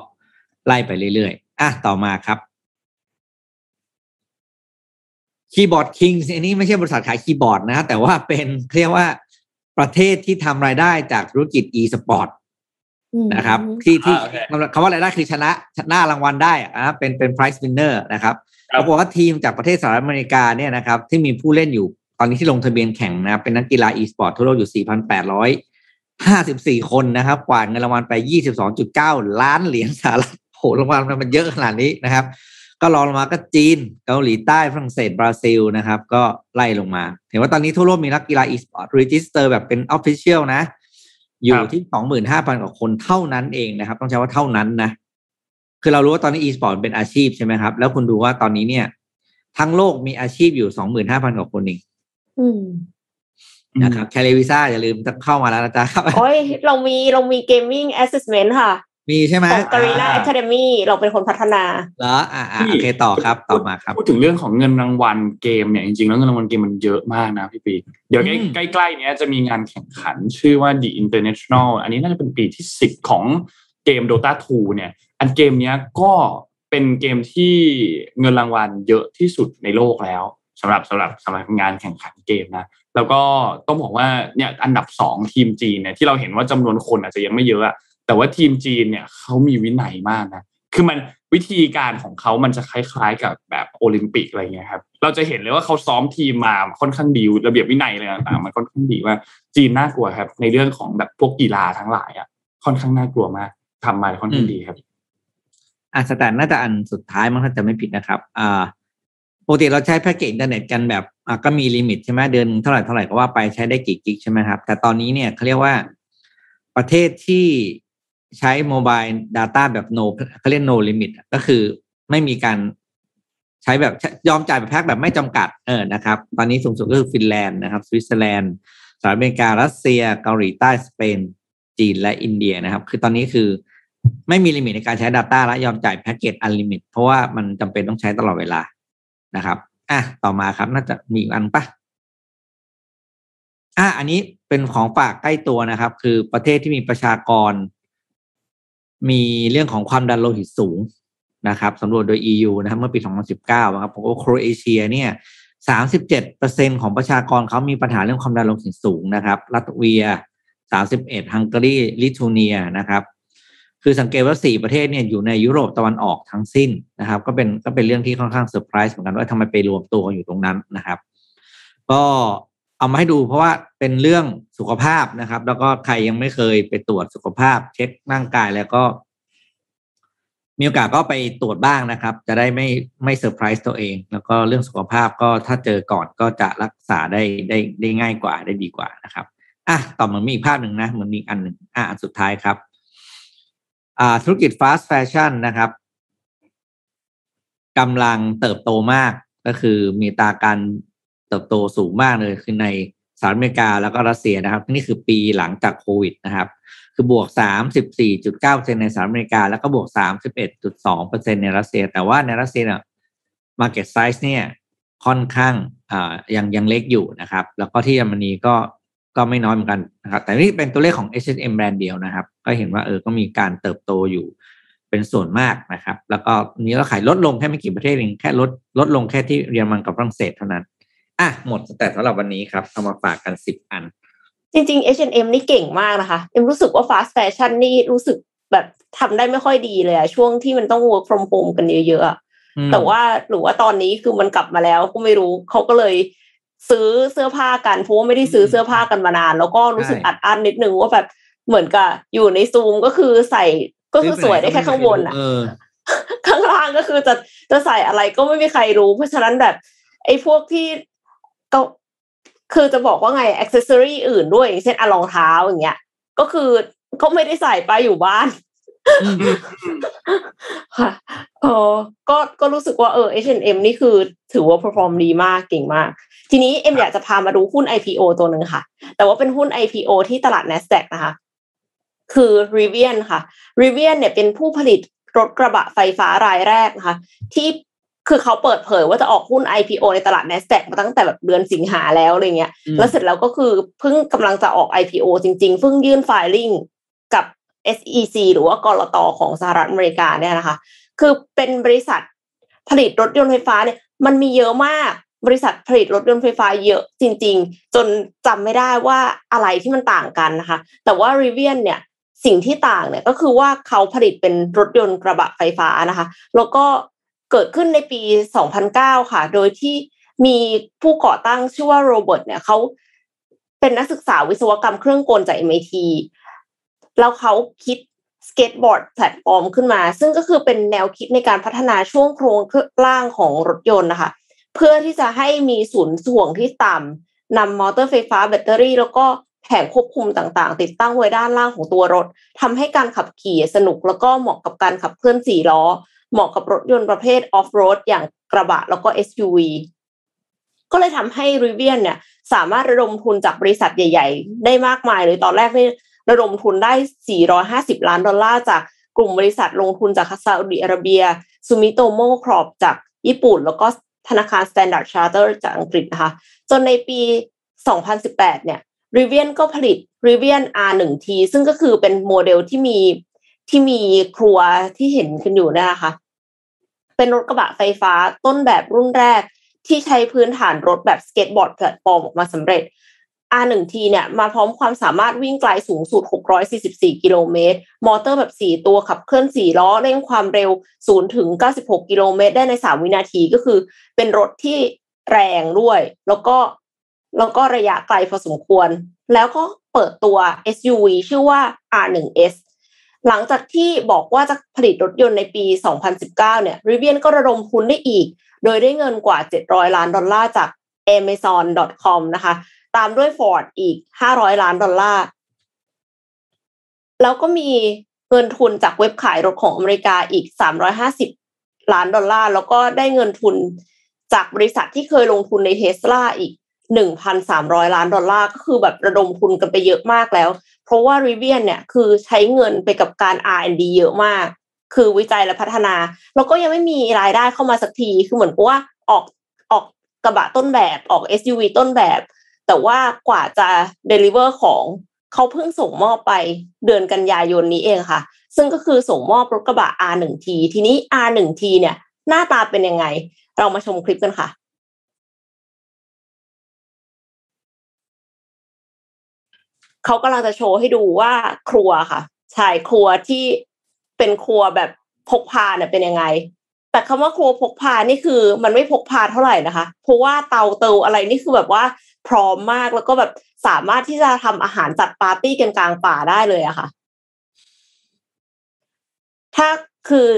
ไล่ไปเรื่อยๆอะต่อมาครับ คีย์บอร์ดคิงอันนี้ไม่ใช่บริษัทขายคีย์บอร์ดนะ แต่ว่าเป็นเรียกว่าประเทศที่ทำรายได้จากธุรกิจ e-sport นะครับที่ที่อ่าโอเคคำว่ารายได้คือชนะชนะรางวัลได้อะนะเป็นเป็น prize winner นะครับครัปบรากฏว่าทีมจากประเทศสหรัฐอเมริกาเนี่ยนะครับที่มีผู้เล่นอยู่ตอนนี้ที่ลงทะเบียนแข่งนะครับเป็นนักกีฬา e-sport ทั่วโลกอยู่ 4,854 คนนะครับกวาดเงินรางวัลไป 22.9 ล้านเหรียญสหรัฐโหรางวัลมันเยอะขนาดนี้นะครับ ก็รองลงมาก็จีน เกาหลีใต้ฝรั่งเศสบราซิลนะครับ ก็ไล่ลงมาเห็นว่าตอนนี้ทั่วโลกมีนักกีฬา e-sport register แบบเป็น official นะ อยู่ที่25,000กว่าคนเท่านั้นเองนะครับ ต้องใช้ว่าเท่านั้นนะ คือเรารู้ว่าตอนนี้ e-sport เป็นอาชีพใช่ไหมครับ แล้วคุณดูว่าตอนนี้เนี่ย ทั้งโลกมีอาชีพอยู่25,000กว่าคนเองอืมนะครับแคลวิซ่าอย่าลืมจะเข้ามาแล้วนะจ๊ะครับโอ้ยเรามีเรามี gaming assessment ค่ะ มีใช่ไหมของ Garena อ่า Academy เราเป็นคนพัฒนาเหรออ่าอ่าโอเคต่อครับต่อมาครับ พูดถึงเรื่องของเงินรางวัลเกมเนี่ยจริงๆแล้วเงินรางวัลเกมมันเยอะมากนะพี่ปี เดี๋ยวอืมใกล้ๆเนี้ยจะมีงานแข่งขันชื่อว่า The International อันนี้น่าจะเป็นปีที่สิบของเกม Dota 2 เนี่ย อันเกมเนี้ยก็เป็นเกมที่เงินรางวัลเยอะที่สุดในโลกแล้วสำหรับสำหรับสำหรับงานแข่งขันเกมนะ แล้วก็ต้องบอกว่าเนี่ยอันดับสองทีมจีนเนี่ยที่เราเห็นว่าจำนวนคนอาจจะยังไม่เยอะอะ แต่ว่าทีมจีนเนี่ยเขามีวินัยมากนะคือมันวิธีการของเขามันจะคล้ายๆ กับแบบโอลิมปิกอะไรเงี้ยครับ เราจะเห็นเลยว่าเขาซ้อมทีมมาค่อนข้างดีระเบียบวินัยอะไรต่างๆมันค่อนข้างดีว่าจีนน่ากลัวครับ ในเรื่องของแบบพวกกีฬาทั้งหลายอะค่อนข้างน่ากลัวมากทำมาค่อนข้างดีครับอะ stat น่าจะอันสุดท้ายมั้งถ้าจะไม่ผิดนะครับอ่าปกติเราใช้แพ็กเกจอินเทอร์เน็ตกันแบบอะก็มี limit ใช่ไหมเดือนเท่าไหร่เท่าไหร่ก็ว่าไปใช้ได้กี่กิกใช่ไหมครับ แต่ตอนนี้เนี่ยเขาเรียกว่าประเทศที่ ใช้ mobile Data แบบ no เขาเรียก no limit ก็คือไม่มีการใช้แบบยอมจ่ายแบบแพ็กแบบไม่จำกัดเออนะครับ ตอนนี้สูงสุดก็คือฟินแลนด์นะครับสวิตเซอร์แลนด์สหรัฐอเมริการัสเซีย เกาหลีใต้สเปน จีนและอินเดียนะครับ คือตอนนี้คือไม่มี limit ในการใช้ Data และยอมจ่าย package unlimit เพราะว่ามันจำเป็นต้องใช้ตลอดเวลานะครับอะต่อมาครับน่าจะมีอีกอันปะอะอันนี้เป็นของฝากใกล้ตัวนะครับ คือประเทศที่มีประชากร มีเรื่องของความดันโลหิตสูงนะครับสำรวจโดย EU นะครับเมื่อปี 2019นะครับผมว่าโครเอเชียเนี่ย 37%ของประชากรเขามีปัญหาเรื่องความดันโลหิตสูงนะครับลัตเวีย 31 ฮังการีลิทัวเนียนะครับ คือสังเกตว่าสี่ประเทศเนี่ยอยู่ในยุโรปตะวันออกทั้งสิ้นนะครับ ก็เป็นก็เป็นเรื่องที่ค่อนข้างเซอร์ไพรส์เหมือนกันว่าทำไมไปรวมตัวกันอยู่ตรงนั้นนะครับ ก็ เอามาให้ดูเพราะว่าเป็นเรื่องสุขภาพนะครับ แล้วก็ใครยังไม่เคยไปตรวจสุขภาพ เช็คร่างกายแล้วก็ มีโอกาสก็ไปตรวจบ้างนะครับ จะได้ไม่ไม่เซอร์ไพรส์ตัวเอง แล้วก็เรื่องสุขภาพก็ถ้าเจอก่อนก็จะรักษาได้ได้ได้ง่ายกว่าได้ดีกว่านะครับอะต่อมามีอีกภาพหนึ่งนะเหมือนมีอันหนึ่งอะอันสุดท้ายครับ อ่า ธุรกิจ fast fashion นะครับกำลังเติบโตมากก็คือมีอัตราการ เติบโตสูงมากเลยคือในสหรัฐอเมริกาแล้วก็รัสเซียนะครับ นี่คือปีหลังจากโควิดนะครับ คือบวก 34.9%ในสหรัฐอเมริกา แล้วก็บวก 31.2%ในรัสเซีย แต่ว่าในรัสเซียเนี่ย market size เนี่ยค่อนข้างอ่ายังยังเล็กอยู่นะครับ แล้วก็ที่เยอรมนีก็ก็ไม่น้อยเหมือนกันนะครับ แต่นี่เป็นตัวเลขของ H&M แบรนด์เดียวนะครับ ก็เห็นว่าเออก็มีการเติบโตอยู่เป็นส่วนมากนะครับ แล้วก็นี้เราขายลดลงแค่ไม่กี่ประเทศเองแค่ลดลดลงแค่ที่เยอรมันกับฝรั่งเศสเท่านั้น อะหมดแต่สำหรับวันนี้ครับเอามาฝากกันสิบอัน จริงๆ H&M นี่เก่งมากนะคะ เอ็มรู้สึกว่า fast fashion นี่รู้สึกแบบทำได้ไม่ค่อยดีเลยอะช่วงที่มันต้อง work from home กันเยอะๆอะอืมแต่ว่าหรือว่าตอนนี้คือมันกลับมาแล้วก็ไม่รู้เขาก็เลยซื้อเสื้อผ้ากันเพราะว่าไม่ได้ซื้อเสื้อผ้ากันมานาน แล้วก็รู้สึกใช่อัดอั้นนิดนึงว่าแบบเหมือนกับอยู่ในซูมก็คือใส่ก็คือสวยได้แค่ข้างบนอะเออข้างล่างก็คือจะจะใส่อะไรก็ไม่มีใครรู้ เพราะฉะนั้นแบบไอ้พวกที่ ก็คือจะบอกว่าไง accessory อื่นด้วยอย่างเช่นอะรองเท้าอย่างเงี้ย ก็คือก็ไม่ได้ใส่ไปอยู่บ้านค่ะเออก็ก็รู้สึกว่าเออ H&M นี่คือถือว่า perform ดีมากเก่งมาก ทีนี้เอ็มอยากจะพามาดูหุ้น IPO ตัวหนึ่งค่ะ แต่ว่าเป็นหุ้น IPO ที่ตลาด NASDAQ นะคะ คือ Rivian ค่ะ Rivian เนี่ยเป็นผู้ผลิตรถกระบะไฟฟ้ารายแรกนะคะ ที่ คือเขาเปิดเผยว่าจะออกหุ้น IPO ในตลาด NASDAQ มาตั้งแต่แบบเดือนสิงหาแล้วอะไรเงี้ย แล้วเสร็จแล้วก็คือเพิ่งกำลังจะออก IPO จริงๆ เพิ่งยื่นไฟลิ่งกับ SEC หรือว่ากรตอของสหรัฐอเมริกาเนี่ยนะคะ คือเป็นบริษัทผลิตรถยนต์ไฟฟ้าเนี่ย มันมีเยอะมากบริษัทผลิตรถยนต์ไฟฟ้าเยอะจริง ๆ จนจำไม่ได้ว่าอะไรที่มันต่างกันนะคะ แต่ว่า Rivian เนี่ยสิ่งที่ต่างเนี่ยก็คือว่าเขาผลิตเป็นรถยนต์กระบะไฟฟ้านะคะ แล้วก็ เกิดขึ้นในปี 2009 ค่ะ โดยที่มีผู้ก่อตั้งชื่อว่าโรเบิร์ตเนี่ยเขาเป็นนักศึกษาวิศวกรรมเครื่องกลจาก MIT แล้วเขาคิด skateboard platform ขึ้นมา ซึ่งก็คือเป็นแนวคิดในการพัฒนาช่วงโครงล่างของรถยนต์นะคะ เพื่อที่จะให้มีศูนย์ถ่วงที่ต่ำนำมอเตอร์ไฟฟ้าแบตเตอรี่ แล้วก็แผงควบคุมต่างๆ ติดตั้งไว้ด้านล่างของตัวรถทำให้การขับขี่สนุกแล้วก็เหมาะกับการขับเคลื่อนสี่ล้อ เหมาะกับรถยนต์ประเภทออฟโรดอย่างกระบะแล้วก็ SUV ก็เลยทำให้ริเวียนเนี่ยสามารถระดมทุนจากบริษัทใหญ่ ๆ ได้มากมายเลยตอนแรกนี่ระดมทุนได้ 450 ล้านดอลลาร์จากกลุ่มบริษัทลงทุนจากซาอุดิอาระเบีย Sumitomo Corp จากญี่ปุ่น แล้วก็ธนาคาร Standard Chartered จากอังกฤษนะคะ จนในปี 2018 เนี่ย Rivian ก็ผลิต Rivian R1T ซึ่งก็คือเป็นโมเดลที่มี ที่มีครัวที่เห็นกันอยู่นะคะ เป็นรถกระบะไฟฟ้าต้นแบบรุ่นแรกที่ใช้พื้นฐานรถแบบ skateboard platform ออกมาสำเร็จ R1T เนี่ยมาพร้อมความสามารถวิ่งไกลสูงสุด 644 กิโลเมตร มอเตอร์แบบ 4 ตัวขับเคลื่อน 4 ล้อ เร่งความเร็ว 0 ถึง 96 กิโลเมตร ได้ใน 3 วินาทีก็คือ เป็นรถที่แรงด้วย แล้วก็แล้วก็ระยะไกลพอสมควร แล้วก็เปิดตัว SUV ชื่อว่า R1S หลังจากที่บอกว่าจะผลิตรถยนต์ในปี 2019 เนี่ย Rivian ก็ระดมทุนได้อีก โดยได้เงินกว่า 700 ล้านดอลลาร์จาก Amazon.com นะคะ ตามด้วย Ford อีก 500 ล้านดอลลาร์ แล้วก็มีเงินทุนจากเว็บขายรถของอเมริกาอีก 350 ล้านดอลลาร์ แล้วก็ได้เงินทุนจากบริษัทที่เคยลงทุนในเทสลาอีก 1,300 ล้านดอลลาร์ ก็คือแบบระดมทุนกันไปเยอะมากแล้ว เพราะว่า Rivian เนี่ยคือใช้เงินไปกับการ R&D เยอะมาก คือวิจัยและพัฒนา แล้วก็ยังไม่มีรายได้เข้ามาสักทีคือเหมือนกับว่าออกออกกระบะต้นแบบออก SUV ต้นแบบ แต่ว่ากว่าจะเดลิเวอร์ของเขาเพิ่งส่งมอบไปเดือนกันยายนนี้เองค่ะ ซึ่งก็คือส่งมอบรถกระบะ R1T ทีนี้ R1T เนี่ยหน้าตาเป็นยังไง เรามาชมคลิปกันค่ะ เขากำลังจะโชว์ให้ดูว่าครัวค่ะใช่ครัวที่เป็นครัวแบบพกพาเนี่ยเป็นยังไง แต่คำว่าครัวพกพานี่คือ มันไม่พกพาเท่าไหร่นะคะ เพราะว่าเตาเตาอะไรนี่คือแบบว่าพร้อมมากแล้วก็แบบสามารถที่จะทำอาหารจัดปาร์ตี้กันกลางป่าได้เลยอะค่ะ ถ้าคือ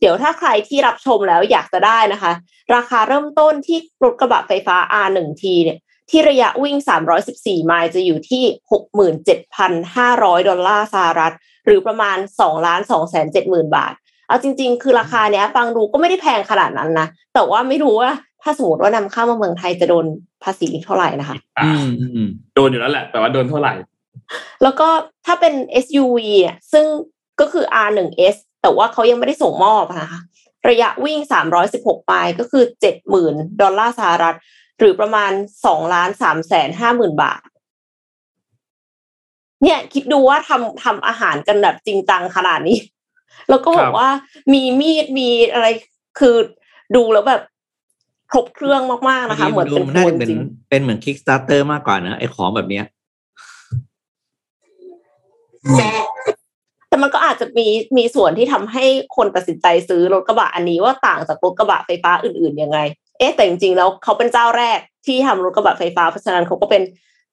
เดี๋ยวถ้าใครที่รับชมแล้วอยากจะได้นะคะ ราคาเริ่มต้นที่รถกระบะไฟฟ้า R1T เนี่ย ที่ระยะวิ่ง 314 ไมล์จะอยู่ที่ 67,500 ดอลลาร์สหรัฐ หรือประมาณ2ล้าน2แสน7หมื่นบาท เอาจริง ๆ คือราคาเนี้ยฟังดูก็ไม่ได้แพงขนาดนั้นนะ แต่ว่าไม่รู้ว่าถ้าสมมติว่านำเข้ามาเมืองไทยจะโดนภาษีเท่าไหร่นะคะโดนอยู่แล้วแหละ แต่ว่าโดนเท่าไหร่ แล้วก็ถ้าเป็น SUV อะซึ่งก็คือ R1S แต่ว่าเขายังไม่ได้ส่งมอบนะคะระยะวิ่ง 316 ไมล์ก็คือ 70,000 ดอลลาร์สหรัฐ หรือประมาณ2ล้าน3แสน5หมื่นบาท เนี่ย คิดดูว่าทำทำอาหารกันแบบจริงจังขนาดนี้ แล้วก็บอกว่ามีมีดมีอะไรคือดูแล้วแบบครบเครื่องมากๆนะคะ เหมือนเป็นคนจริงเป็นเหมือน Kickstarter มากกว่านะไอ้ของแบบเนี้ยแต่มันก็อาจจะมีมีส่วนที่ทำให้คนตัดสินใจซื้อรถกระบะอันนี้ว่าต่างจากรถกระบะไฟฟ้าอื่นๆยังไง เอ๊ะแต่จริงๆแล้วเขาเป็นเจ้าแรกที่ทำรถกระบะไฟฟ้าเพราะฉะนั้นเขาก็เป็น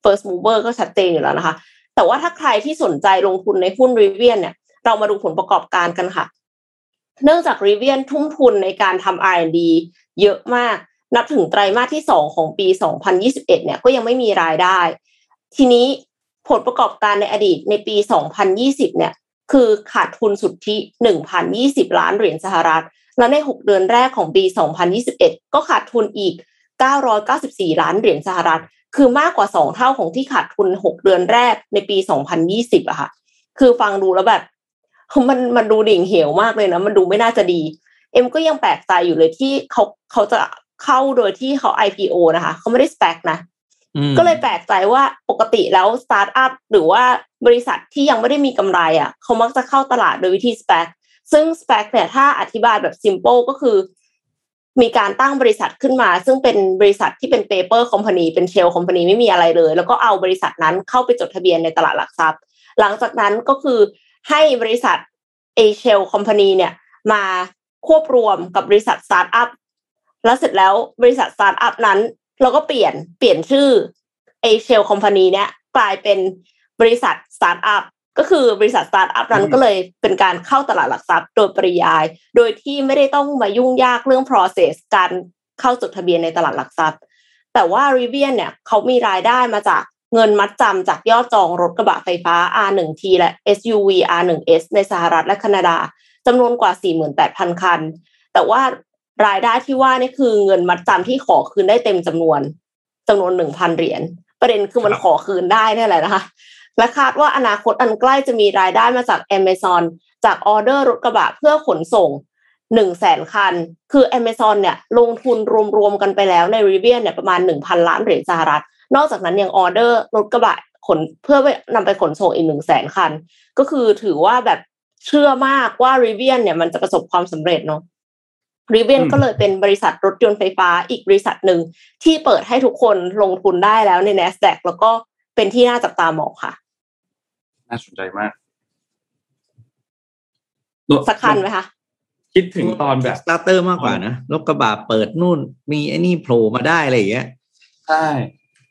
first mover ก็ชัดเจนอยู่แล้วนะคะ แต่ว่าถ้าใครที่สนใจลงทุนในหุ้นรีเวียนเนี่ย เรามาดูผลประกอบการกันค่ะ เนื่องจากรีเวียนทุ่มทุนในการทำ R&D เยอะมาก นับถึงไตรมาสที่สองของปี 2021 เนี่ยก็ยังไม่มีรายได้ ทีนี้ผลประกอบการในอดีตในปี 2020 เนี่ย คือขาดทุนสุทธิ 1,020 ล้านเหรียญสหรัฐ และใน 6 เดือนแรกของปี 2021 ก็ขาดทุนอีก 994 ล้านเหรียญสหรัฐ คือมากกว่า 2 เท่าของที่ขาดทุน 6 เดือนแรกในปี 2020อะค่ะ คือฟังดูแล้วแบบมันมันดูดิ่งเหวมากเลยนะ มันดูไม่น่าจะดี เอ็มก็ยังแปลกใจอยู่เลยที่เขาเขาจะเข้าโดยที่เขา IPO นะคะ เขาไม่ได้ SPAC นะ ก็เลยแปลกใจว่าปกติแล้วสตาร์ทอัพหรือว่าบริษัทที่ยังไม่ได้มีกำไรอะ เขามักจะเข้าตลาดโดยวิธี SPAC ซึ่ง SPAC เนี่ยถ้าอธิบายแบบ simple ก็คือ มีการตั้งบริษัทขึ้นมา ซึ่งเป็นบริษัทที่เป็น paper company เป็น shell company ไม่มีอะไรเลย แล้วก็เอาบริษัทนั้นเข้าไปจดทะเบียนในตลาดหลักทรัพย์ หลังจากนั้นก็คือให้บริษัทเอ shell company เนี่ยมาควบรวมกับบริษัทสตาร์ทอัพแล้วเสร็จแล้วบริษัทสตาร์ทอัพนั้น เราก็เปลี่ยนเปลี่ยนชื่อเอ shell company เนี้ยกลายเป็นบริษัทสตาร์ทอัพ ก็คือบริษัทสตาร์ทอัพนั้นก็เลยเป็นการเข้าตลาดหลักทรัพย์โดยปริยาย โดยที่ไม่ได้ต้องมายุ่งยากเรื่อง process การเข้าจดทะเบียนในตลาดหลักทรัพย์ แต่ว่า r i v i a n เนี่ยเขามีรายได้มาจากเงินมัดจำจากยอดจองรถกระบะไฟฟ้า R1T และ SUV R1S ในสหรัฐและแคนาดาจำนวนกว่า 48,000 คัน แต่ว่ารายได้ที่ว่านี่คือเงินมัดจำที่ขอคืนได้เต็มจำนวนจำนวน 1,000 เหรียญประเด็นคือมันขอคืนได้นี่แหละนะคะ และคาดว่าอนาคตอันใกล้จะมีรายได้มาจาก Amazon จากออเดอร์รถกระบะเพื่อขนส่งหนึ่งแสนคัน คือ Amazon เนี่ยลงทุนรวมๆกันไปแล้วใน r i v i a n เนี่ยประมาณ1,000ล้านเหรียญสหรัฐ นอกจากนั้นยังออเดอร์รถกระบะขนเพื่อนำไปขนส่งอีกหนึ่งแสนคัน ก็คือถือว่าแบบเชื่อมากว่า r i v i a n เนี่ยมันจะประสบความสำเร็จเนาะ r i v i a n ก็เลยเป็นบริษัทรถยนต์ไฟฟ้าอีกบริษัทหนึ่งที่เปิดให้ทุกคนลงทุนได้แล้วใน NASDAQ แล้วก็เป็นที่น่าจับตามองค่ะ น่าสนใจมากสักคันไหมคะคิดถึงตอนแบบสตาร์เตอร์มากกว่านะรถกระบะเปิดนู่น มีไอ้นี่โผล่มาได้อะไรอย่างเงี้ยใช่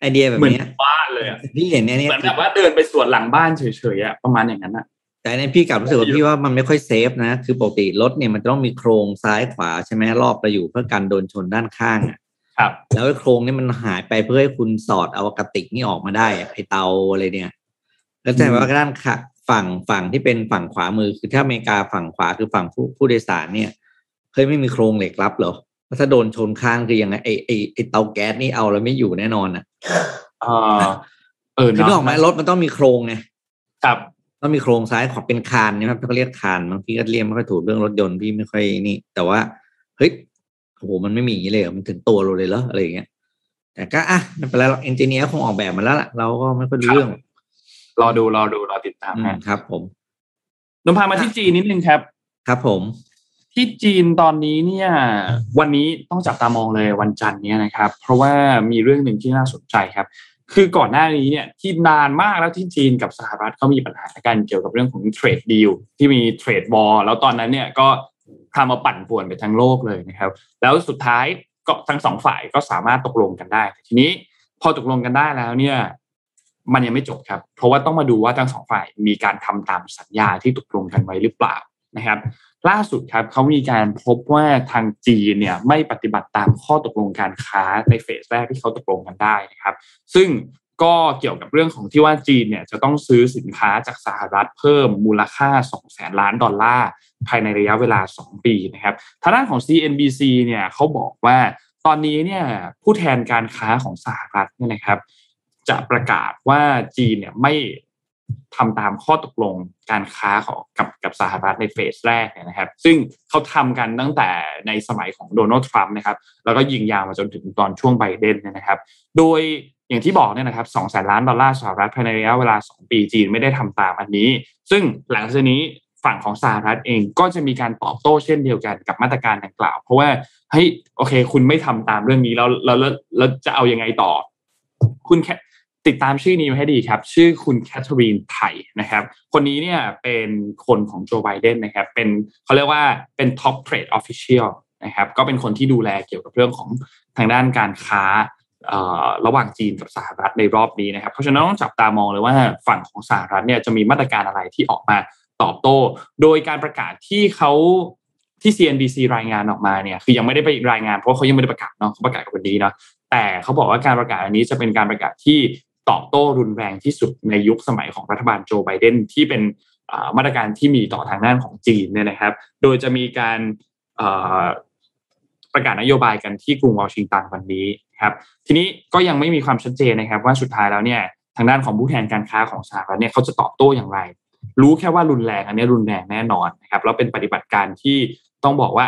ไอเดียแบบเหมือนเนี้ยบ้านเลยอะที่เห็นเนี่ยเหมือนแบบว่าเดินไปสวนหลังบ้านเฉยๆอะประมาณอย่างนั้นอะแต่ในพี่กลับรู้สึกว่าพี่ว่ามันไม่ค่อยเซฟนะ คือปกติรถเนี่ยมันต้องมีโครงซ้ายขวาใช่ไหมรอบประอยู่เพื่อกันโดนชนด้านข้างอะครับ แล้วไอ้โครงนี่มันหายไปเพื่อให้คุณสอดเอากระติกนี่ออกมาได้อะไอเตาอะไรเนี่ย แล้วแต่ว่าด้านขฝั่งฝั่งที่เป็นฝั่งขวามือคือถ้าอเมริกาฝั่งขวาคือฝั่งผู้ผู้โดยสารเนี่ยเคยไม่มีโครงเหล็กรับเหรอถ้าโดนชนข้างคือยังไงไอไอไอเตาแก๊สนี่เอาแล้วไม่อยู่แน่นอนอะอ่าเออคือเนาะนกออกไหมรถมันต้องมีโครงไงครับต้องมีโครงซ้ายขอบเป็นคานใช่ไหมเขาเรียกคานบางพี่ก็เรียกไม่ค่อยถูกเรื่องรถยนต์พี่ไม่ค่อยนี่ แต่ว่าเฮ้ยโอ้โหมันไม่มีอย่างนี้เลยเหรอมันถึงตัวเราเลยเหรออะไรอย่างเงี้ยแต่ก็อะไม่เป็นไรหรอกเอนจิเนียร์คงออกแบบมาแล้วล่ะเราก็ไม่ค่อยรู้เรื่อง รอดูรอดูรอติดตามอืมฮะครับ ผมนพามาที่จีนนิดนึงครับ ครับผม ที่จีนตอนนี้เนี่ย วันนี้ต้องจับตามองเลยวันจันทร์เนี้ยนะครับ เพราะว่ามีเรื่องหนึ่งที่น่าสนใจครับ คือก่อนหน้านี้เนี่ยที่นานมากแล้วที่จีนกับสหรัฐเขามีปัญหากันเกี่ยวกับเรื่องของเทรดดีลที่มีเทรดวอลแล้วตอนนั้นเนี่ยก็ทำมาปั่นป่วนไปทั้งโลกเลยนะครับ แล้วสุดท้ายก็ทั้งสองฝ่ายก็สามารถตกลงกันได้ ทีนี้พอตกลงกันได้แล้วเนี่ย มันยังไม่จบครับ เพราะว่าต้องมาดูว่าทั้งสองฝ่ายมีการทำตามสัญญาที่ตกลงกันไว้หรือเปล่านะครับ ล่าสุดครับเขามีการพบว่าทางจีนเนี่ยไม่ปฏิบัติตามข้อตกลงการค้าในเฟสแรกที่เขาตกลงกันได้นะครับ ซึ่งก็เกี่ยวกับเรื่องของที่ว่าจีนเนี่ยจะต้องซื้อสินค้าจากสหรัฐเพิ่มมูลค่า 2 แสนล้านดอลลาร์ภายในระยะเวลา 2 ปีนะครับทางด้านของ CNBC เนี่ยเขาบอกว่าตอนนี้เนี่ยผู้แทนการค้าของสหรัฐเนี่ยนะครับ จะประกาศว่าจีนเนี่ยไม่ทำตามข้อตกลงการค้าของกับกับสหรัฐในเฟสแรกนะครับ ซึ่งเขาทำกันตั้งแต่ในสมัยของโดนัลด์ทรัมป์นะครับ แล้วก็ยิงยาวมาจนถึงตอนช่วงไบเดนนะครับ โดยอย่างที่บอกเนี่ยนะครับสองแสนล้านดอลลาร์สหรัฐภายในระยะเวลา 2 ปีจีนไม่ได้ทำตามอันนี้ ซึ่งหลังจากนี้ฝั่งของสหรัฐเองก็จะมีการตอบโต้เช่นเดียวกันกับมาตรการดังกล่าว เพราะว่าเฮ้ยโอเค คุณไม่ทำตามเรื่องนี้แล้วแล้วแล้วแล้วจะเอายังไงต่อ คุณแค่ ติดตามชื่อนี้ให้ดีครับ ชื่อคุณแคทเธอรีนไทนะครับ คนนี้เนี่ยเป็นคนของโจไบเดนนะครับ เป็นเขาเรียกว่าเป็น top trade official นะครับ ก็เป็นคนที่ดูแลเกี่ยวกับเรื่องของทางด้านการค้าระหว่างจีนกับสหรัฐในรอบนี้นะครับ เพราะฉะนั้นต้องจับตามองเลยว่าฝั่งของสหรัฐเนี่ยจะมีมาตรการอะไรที่ออกมาตอบโต้ โดยการประกาศที่เขาที่ CNBC รายงานออกมาเนี่ยคือยังไม่ได้ไปรายงานเพราะเขายังไม่ได้ประกาศเนาะเขาประกาศกันวันนี้เนาะแต่เขาบอกว่าการประกาศอันนี้จะเป็นการประกาศที่ ตอบโต้รุนแรงที่สุดในยุคสมัยของรัฐบาลโจไบเดนที่เป็นมาตรการที่มีต่อทางด้านของจีนเนี่ยนะครับ โดยจะมีการประกาศนโยบายกันที่กรุงวอชิงตันวันนี้ครับ ทีนี้ก็ยังไม่มีความชัดเจนนะครับ ว่าสุดท้ายแล้วเนี่ยทางด้านของผู้แทนการค้าของสหรัฐเนี่ยเขาจะตอบโต้อย่างไร รู้แค่ว่ารุนแรงอันนี้รุนแรงแน่นอนนะครับแล้วเป็นปฏิบัติการที่ต้องบอกว่า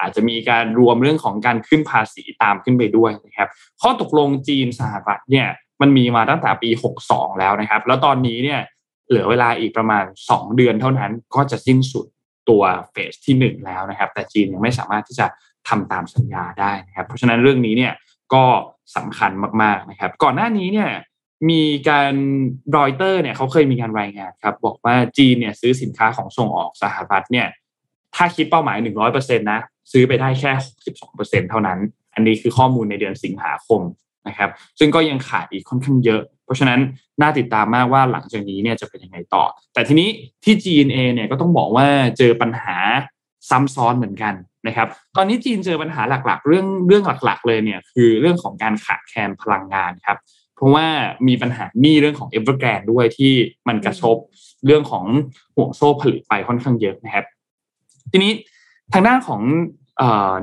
อาจจะมีการรวมเรื่องของการขึ้นภาษีตามขึ้นไปด้วยนะครับ ข้อตกลงจีนสหรัฐเนี่ย มันมีมาตั้งแต่ปี 62 แล้วนะครับ แล้วตอนนี้เนี่ยเหลือเวลาอีกประมาณ 2 เดือนเท่านั้นก็จะสิ้นสุดตัวเฟสที่ 1 แล้วนะครับ แต่จีนยังไม่สามารถที่จะทำตามสัญญาได้นะครับ เพราะฉะนั้นเรื่องนี้เนี่ยก็สำคัญมากๆนะครับ ก่อนหน้านี้เนี่ยมีการรอยเตอร์เนี่ยเขาเคยมีการรายงานครับ บอกว่าจีนเนี่ยซื้อสินค้าของส่งออกสหรัฐเนี่ยถ้าคิดเป้าหมาย 100%นะ ซื้อไปได้แค่ 62%เท่านั้น อันนี้คือข้อมูลในเดือนสิงหาคม นะครับซึ่งก็ยังขาดอีกค่อนข้างเยอะ เพราะฉะนั้นน่าติดตามมากว่าหลังจากนี้เนี่ยจะเป็นยังไงต่อ แต่ทีนี้ที่จีนเองเนี่ยก็ต้องบอกว่าเจอปัญหาซ้ำซ้อนเหมือนกันนะครับ ตอนนี้จีนเจอปัญหาหลักๆ เรื่องเรื่องหลัก ๆ เลยเนี่ยคือเรื่องของการขาดแคลนพลังงานครับเพราะว่ามีปัญหาหนี้เรื่องของเอเวอร์แกรนด้วยที่มันกระทบเรื่องของห่วงโซ่ผลิตไปค่อนข้างเยอะนะครับ ทีนี้ทางด้านของ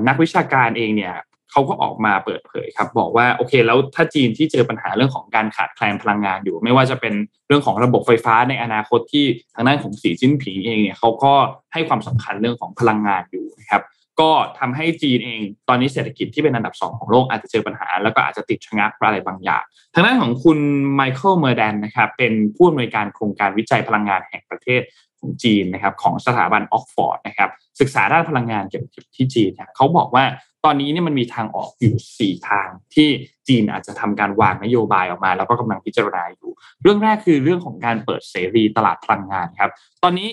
นักวิชาการเองเนี่ย เขาก็ออกมาเปิดเผยครับ บอกว่าโอเค แล้วถ้าจีนที่เจอปัญหาเรื่องของการขาดแคลนพลังงานอยู่ ไม่ว่าจะเป็นเรื่องของระบบไฟฟ้าในอนาคตที่ทางด้านของสีจิ้นผิงเองเนี่ยเขาก็ให้ความสำคัญเรื่องของพลังงานอยู่นะครับก็ทำให้จีนเองตอนนี้เศรษฐกิจที่เป็นอันดับสองของโลกอาจจะเจอปัญหา แล้วก็อาจจะติดชะงักอะไรบางอย่าง ทางด้านของคุณไมเคิลเมอร์แดนนะครับเป็นผู้อำนวยการโครงการวิจัยพลังงานแห่งประเทศของจีนนะครับของสถาบันออกซ์ฟอร์ดนะครับศึกษาด้านพลังงานเกี่ยวกับที่จีนเขาบอกว่า ตอนนี้เนี่ยมันมีทางออกอยู่4ทางที่จีนอาจจะทำการวางนโยบายออกมา แล้วก็กำลังพิจารณาอยู่ เรื่องแรกคือเรื่องของการเปิดเสรีตลาดพลังงานครับ ตอนนี้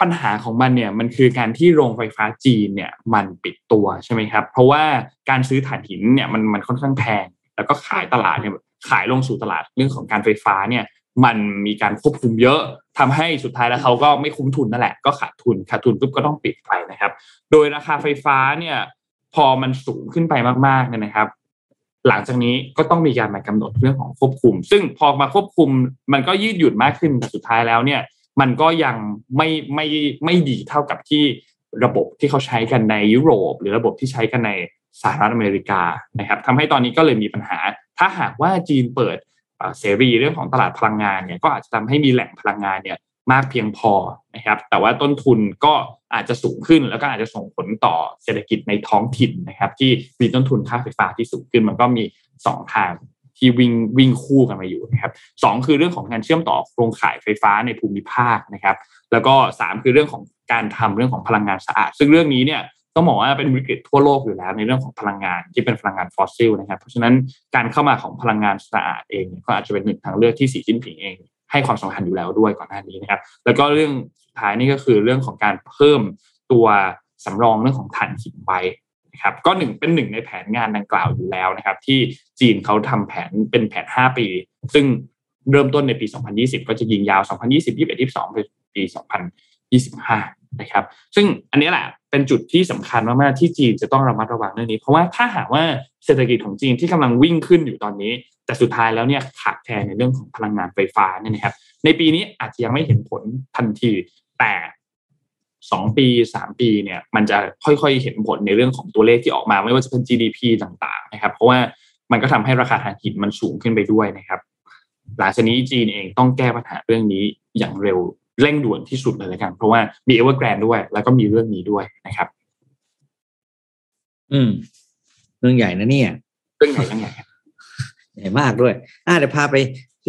ปัญหาของมันเนี่ยมันคือการที่โรงไฟฟ้าจีนเนี่ยมันปิดตัวใช่ไหมครับ เพราะว่าการซื้อถ่านหินเนี่ยมันมันค่อนข้างแพง แล้วก็ขายตลาดเนี่ยขายลงสู่ตลาดเรื่องของการไฟฟ้าเนี่ยมันมีการควบคุมเยอะทำให้สุดท้ายแล้วเขาก็ไม่คุ้มทุนนั่นแหละก็ขาดทุนขาดทุนปุ๊บก็ต้องปิดไปนะครับ โดยราคาไฟฟ้าเนี่ย พอมันสูงขึ้นไปมากๆเนี่ยนะครับ หลังจากนี้ก็ต้องมีการมากำหนดเรื่องของควบคุม ซึ่งพอมาควบคุมมันก็ยืดหยุ่นมากขึ้นแต่สุดท้ายแล้วเนี่ย มันก็ยังไม่ไม่ไม่ดีเท่ากับที่ระบบที่เขาใช้กันในยุโรป หรือระบบที่ใช้กันในสหรัฐอเมริกานะครับทำให้ตอนนี้ก็เลยมีปัญหา ถ้าหากว่าจีนเปิดเสรีเรื่องของตลาดพลังงานเนี่ยก็อาจจะทำให้มีแหล่งพลังงานเนี่ย มากเพียงพอนะครับ แต่ว่าต้นทุนก็อาจจะสูงขึ้น แล้วก็อาจจะส่งผลต่อเศรษฐกิจในท้องถิ่นนะครับ ที่มีต้นทุนค่าไฟฟ้าที่สูงขึ้น มันก็มี 2 ทางที่วิ่งวิ่งคู่กันมาอยู่นะครับสคือเรื่องของการเชื่อมต่อโครงข่ายไฟฟ้าในภูมิภาคนะครับ แล้วก็ 3 คือเรื่องของการทำเรื่องของพลังงานสะอาด ซึ่งเรื่องนี้เนี่ยต้องบอกว่าเป็นวิกฤตทั่วโลกอยู่แล้วในเรื่องของพลังงานที่เป็นพลังงานฟอสซิลนะครับ เพราะฉะนั้นการเข้ามาของพลังงานสะอาดเองก็อาจจะเป็นหนึ่งทางเลือกที่สีจิ้นผิงเอง ให้ความสำคัญอยู่แล้วด้วยก่อนหน้านี้นะครับ แล้วก็เรื่องสุดท้ายนี่ก็คือเรื่องของการเพิ่มตัวสำรองเรื่องของถ่านหินไว้นะครับก็หนึ่งเป็นหนึ่งในแผนงานดังกล่าวอยู่แล้วนะครับ ที่จีนเขาทำแผนเป็นแผน 5 ปี ซึ่งเริ่มต้นในปี 2020 ก็จะยิงยาว 2020 21 22เป็นปี 2025 นะครับ ซึ่งอันนี้แหละเป็นจุดที่สำคัญมาก ๆ ที่จีนจะต้องระมัดระวังเรื่องนี้ เพราะว่าถ้าหากว่าเศรษฐกิจของจีนที่กำลังวิ่งขึ้นอยู่ตอนนี้ แต่สุดท้ายแล้วเนี่ยขาดแคลนในเรื่องของพลังงานไฟฟ้าเนี่ยนะครับ ในปีนี้อาจจะยังไม่เห็นผลทันที แต่สองปีสามปีเนี่ยมันจะค่อยๆเห็นผลในเรื่องของตัวเลขที่ออกมา ไม่ว่าจะเป็น GDP ต่างๆนะครับ เพราะว่ามันก็ทำให้ราคาถ่านหินมันสูงขึ้นไปด้วยนะครับ หลังจากนี้จีนเองต้องแก้ปัญหาเรื่องนี้อย่างเร็วเร่งด่วนที่สุดเลยละกัน เพราะว่ามีเอเวอร์แกรนด้วย แล้วก็มีเรื่องนี้ด้วยนะครับ อืม เรื่องใหญ่นะเนี่ย เรื่องใหญ่เรื่องใหญ่ ใหญ่มากด้วย อ่าเดี๋ยวพาไป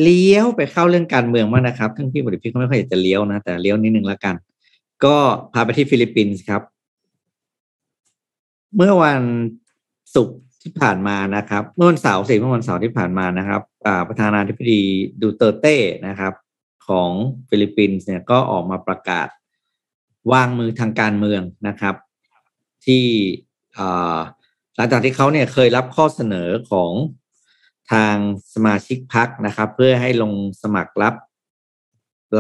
เลี้ยวไปเข้าเรื่องการเมืองมากนะครับทั้งพี่ปีพี่ปิ๊กเขาไม่ค่อยอยากจะเลี้ยวนะ แต่เลี้ยวนิดนึงแล้วกัน ก็พาไปที่ฟิลิปปินส์ครับ เมื่อวันศุกร์ที่ผ่านมานะครับ เมื่อวันเสาร์สิเมื่อวันเสาร์ที่ผ่านมานะครับประธานาธิบดีดูเตอร์เต้ะครับ ของฟิลิปปินส์เนี่ยก็ออกมาประกาศ วางมือทางการเมืองนะครับ ที่หลังจากที่เขาเนี่ยเคยรับข้อเสนอของ ทางสมาชิกพรรคนะครับ เพื่อให้ลงสมัครรับ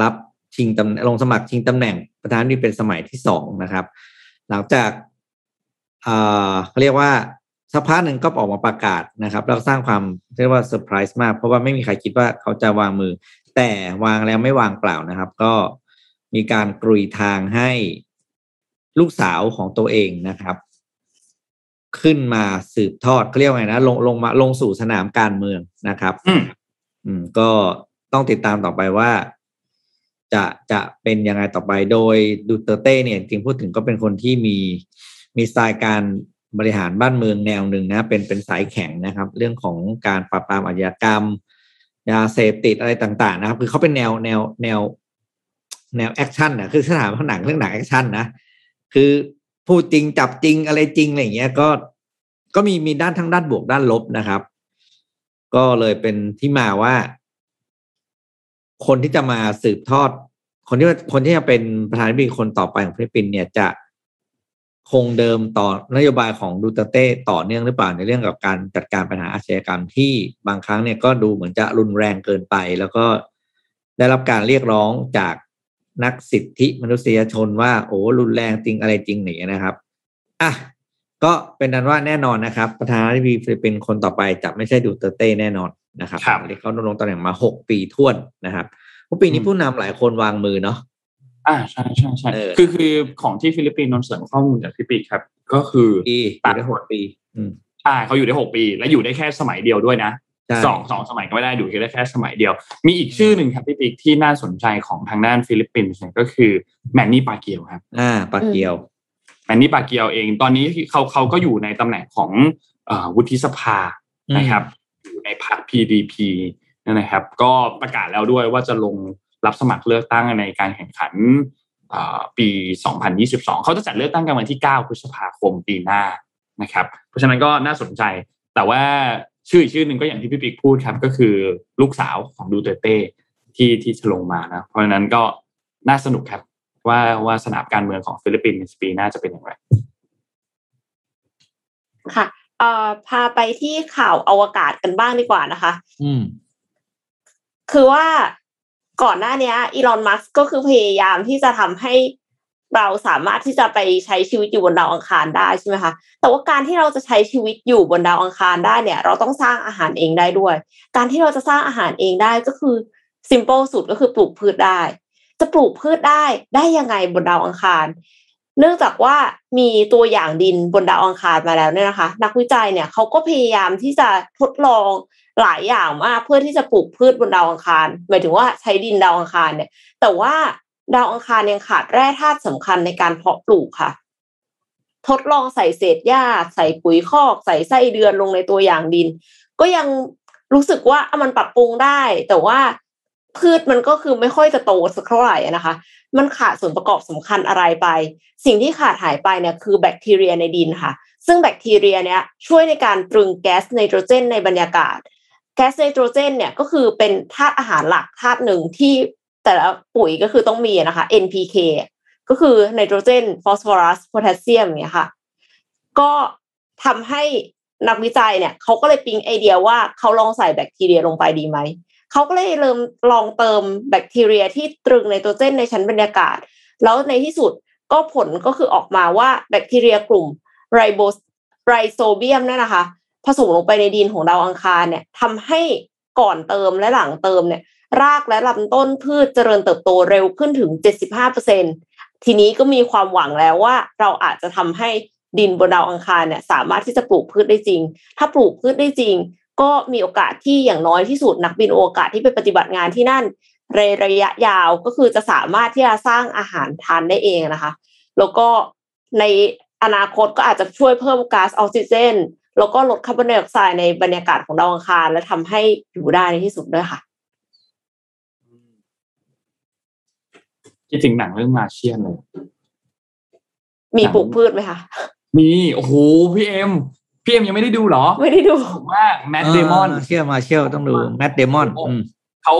รับชิงตำลงสมัครชิงตำแหน่งประธานนี่เป็นสมัยที่สองนะครับ หลังจากเอ่อเขาเรียกว่าสักพักหนึ่งก็ออกมาประกาศนะครับแล้วสร้างความเรียกว่าเซอร์ไพรส์มาก เพราะว่าไม่มีใครคิดว่าเขาจะวางมือ แต่วางแล้วไม่วางเปล่านะครับ ก็มีการกรุยทางให้ลูกสาวของตัวเองนะครับ ขึ้นมาสืบทอดเขาเรียกว่าไงนะลงลงมาลงสู่สนามการเมืองนะครับอืมอืมก็ต้องติดตามต่อไปว่า จะจะเป็นยังไงต่อไปโดยดูเตอร์เต้เนี่ยจริงพูดถึงก็เป็นคนที่มีมีสไตล์การบริหารบ้านเมืองแนวหนึ่งนะ เป็นเป็นสายแข็งนะครับ เรื่องของการปราบปรามอาชญากรรมยาเสพติดอะไรต่างๆ นะครับ คือเขาเป็นแนวแนวแนวแนว action นะคือถ้าหนังเรื่องหนัง action นะคือ พูดจริงจับจริงอะไรจริงอะไรอย่างเงี้ยก็ก็มีมีด้านทั้งด้านบวกด้านลบนะครับ ก็เลยเป็นที่มาว่า คนที่จะมาสืบทอด คนที่คนที่จะเป็นประธานาธิบดีคนต่อไปของฟิลิปปินส์เนี่ยจะคงเดิมต่อนโยบายของดูเตเต้ต่อเนื่องหรือเปล่าในเรื่องกับการจัดการปัญหาอาชญากรรมที่บางครั้งเนี่ยก็ดูเหมือนจะรุนแรงเกินไป แล้วก็ได้รับการเรียกร้องจาก นักสิทธิมนุษยชนว่าโอ้รุนแรงจริงอะไรจริงอย่างเงี้ยนะครับอะก็เป็นอันว่าแน่นอนนะครับ ประธานาธิบดีฟิลิปปินส์คนต่อไปจะไม่ใช่ดูเตอร์เต้แน่นอนนะครับครับที่เขาดำรงตำแหน่งมาหกปีถ้วนนะครับเพราะปีนี้ผู้นำหลายคนวางมือเนาะอ่าใช่ใช่ใช่เออคือคือของที่ฟิลิปปินส์นนท์เสริมข้อมูลจากพี่ปีครับ ก็คือปีอยู่ได้หกปี อืมใช่เขาอยู่ได้หกปี และอยู่ได้แค่สมัยเดียวด้วยนะใช่ สองสองสมัยก็ไม่ได้อยู่ได้แค่สมัยเดียว มีอีกชื่อหนึ่งครับพี่ปิ๊กที่น่าสนใจของทางด้านฟิลิปปินส์เนี่ยก็คือแมนนี่ปาเกียวครับ อ่าปากเกียวแมนนี่ปาเกียวเอง ตอนนี้เขาเขาก็อยู่ในตำแหน่งของเอ่อวุฒิสภาอืมนะครับอยู่ในพรรค PDP นั่นนะครับ ก็ประกาศแล้วด้วยว่าจะลงรับสมัครเลือกตั้งในการแข่งขันเอ่อปี 2022 เขาจะจัดเลือกตั้งกันวันที่ 9 พฤษภาคมปีหน้านะครับ เพราะฉะนั้นก็น่าสนใจแต่ว่า ชื่ออีกชื่อหนึ่งก็อย่างที่พี่ปิ๊กพูดครับ ก็คือลูกสาวของดูเตอร์เต้ที่ที่จะลงมานะเพราะฉะนั้นก็น่าสนุกครับ ว่าว่าสนามการเมืองของฟิลิปปินส์ปีหน้าจะเป็นอย่างไร ค่ะเอ่อพาไปที่ข่าวอวกาศกันบ้างดีกว่านะคะ อืม คือว่าก่อนหน้าเนี้อีลอนมัสก็คือพยายามที่จะทำให้ เราสามารถที่จะไปใช้ชีวิตอยู่บนดาวอังคารได้ใช่ไหมคะ แต่ว่าการที่เราจะใช้ชีวิตอยู่บนดาวอังคารได้เนี่ย เราต้องสร้างอาหารเองได้ด้วย การที่เราจะสร้างอาหารเองได้ก็คือ simple สุดก็คือปลูกพืชได้ จะปลูกพืชได้ได้ยังไงบนดาวอังคาร เนื่องจากว่ามีตัวอย่างดินบนดาวอังคารมาแล้วเนี่ยนะคะ นักวิจัยเนี่ยเขาก็พยายามที่จะทดลองหลายอย่างมากเพื่อที่จะปลูกพืชบนดาวอังคาร หมายถึงว่าใช้ดินดาวอังคารเนี่ย แต่ว่า ดาวอังคารยังขาดแร่ธาตุสำคัญในการเพาะปลูกค่ะ ทดลองใส่เศษหญ้า ใส่ปุ๋ยคอก ใส่ไส้เดือนลงในตัวอย่างดิน ก็ยังรู้สึกว่ามันปรับปรุงได้ แต่ว่าพืชมันก็คือไม่ค่อยจะโตสักเท่าไหร่นะคะ มันขาดส่วนประกอบสำคัญอะไรไป สิ่งที่ขาดหายไปเนี่ยคือแบคทีเรียในดินค่ะ ซึ่งแบคทีเรียเนี้ยช่วยในการตรึงแก๊สไนโตรเจนในบรรยากาศ แก๊สไนโตรเจนเนี่ยก็คือเป็นธาตุอาหารหลักธาตุหนึ่งที่ แต่ละปุ๋ยก็คือต้องมีนะคะ NPK ก็คือไนโตรเจนฟอสฟอรัสโพแทสเซียมเนี่ยค่ะ ก็ทำให้นักวิจัยเนี่ยเขาก็เลยปิ๊งไอเดียว่าเขาลองใส่แบคทีเรียลงไปดีไหมเขาก็เลยเริ่มลองเติมแบคทีเรียที่ตรึงไนโตรเจนในชั้นบรรยากาศ แล้วในที่สุดก็ผลก็คือออกมาว่าแบคทีเรียกลุ่มไรโบไรโซเบียมนี่ยนะคะ ผสมลงไปในดินของดาวอังคารเนี่ยทำให้ก่อนเติมและหลังเติมเนี่ย รากและลำต้นพืชเจริญเติบโตเร็วขึ้นถึง 75%ทีนี้ก็มีความหวังแล้วว่าเราอาจจะทำให้ดินบนดาวอังคารเนี่ยสามารถที่จะปลูกพืชได้จริง ถ้าปลูกพืชได้จริง ก็มีโอกาสที่อย่างน้อยที่สุดนักบินอวกาศที่ไปปฏิบัติงานที่นั่นในระยะยาวก็คือจะสามารถที่จะสร้างอาหารทานได้เองนะคะ แล้วก็ในอนาคตก็อาจจะช่วยเพิ่มก๊าซออกซิเจน แล้วก็ลดคาร์บอนไดออกไซด์ในบรรยากาศของดาวอังคาร และทำให้อยู่ได้ในที่สุดด้วยค่ะ คิดถึงหนังเรื่อง Martian เลย มีปลูกพืชไหมคะมีโอ้โหพี่เอ็มพี่เอ็มยังไม่ได้ดูเหรอ ไม่ได้ดูสนุกมาก Matt Dam onเชื่อมาเชื่อต้องดู Matt Damon อืมเขา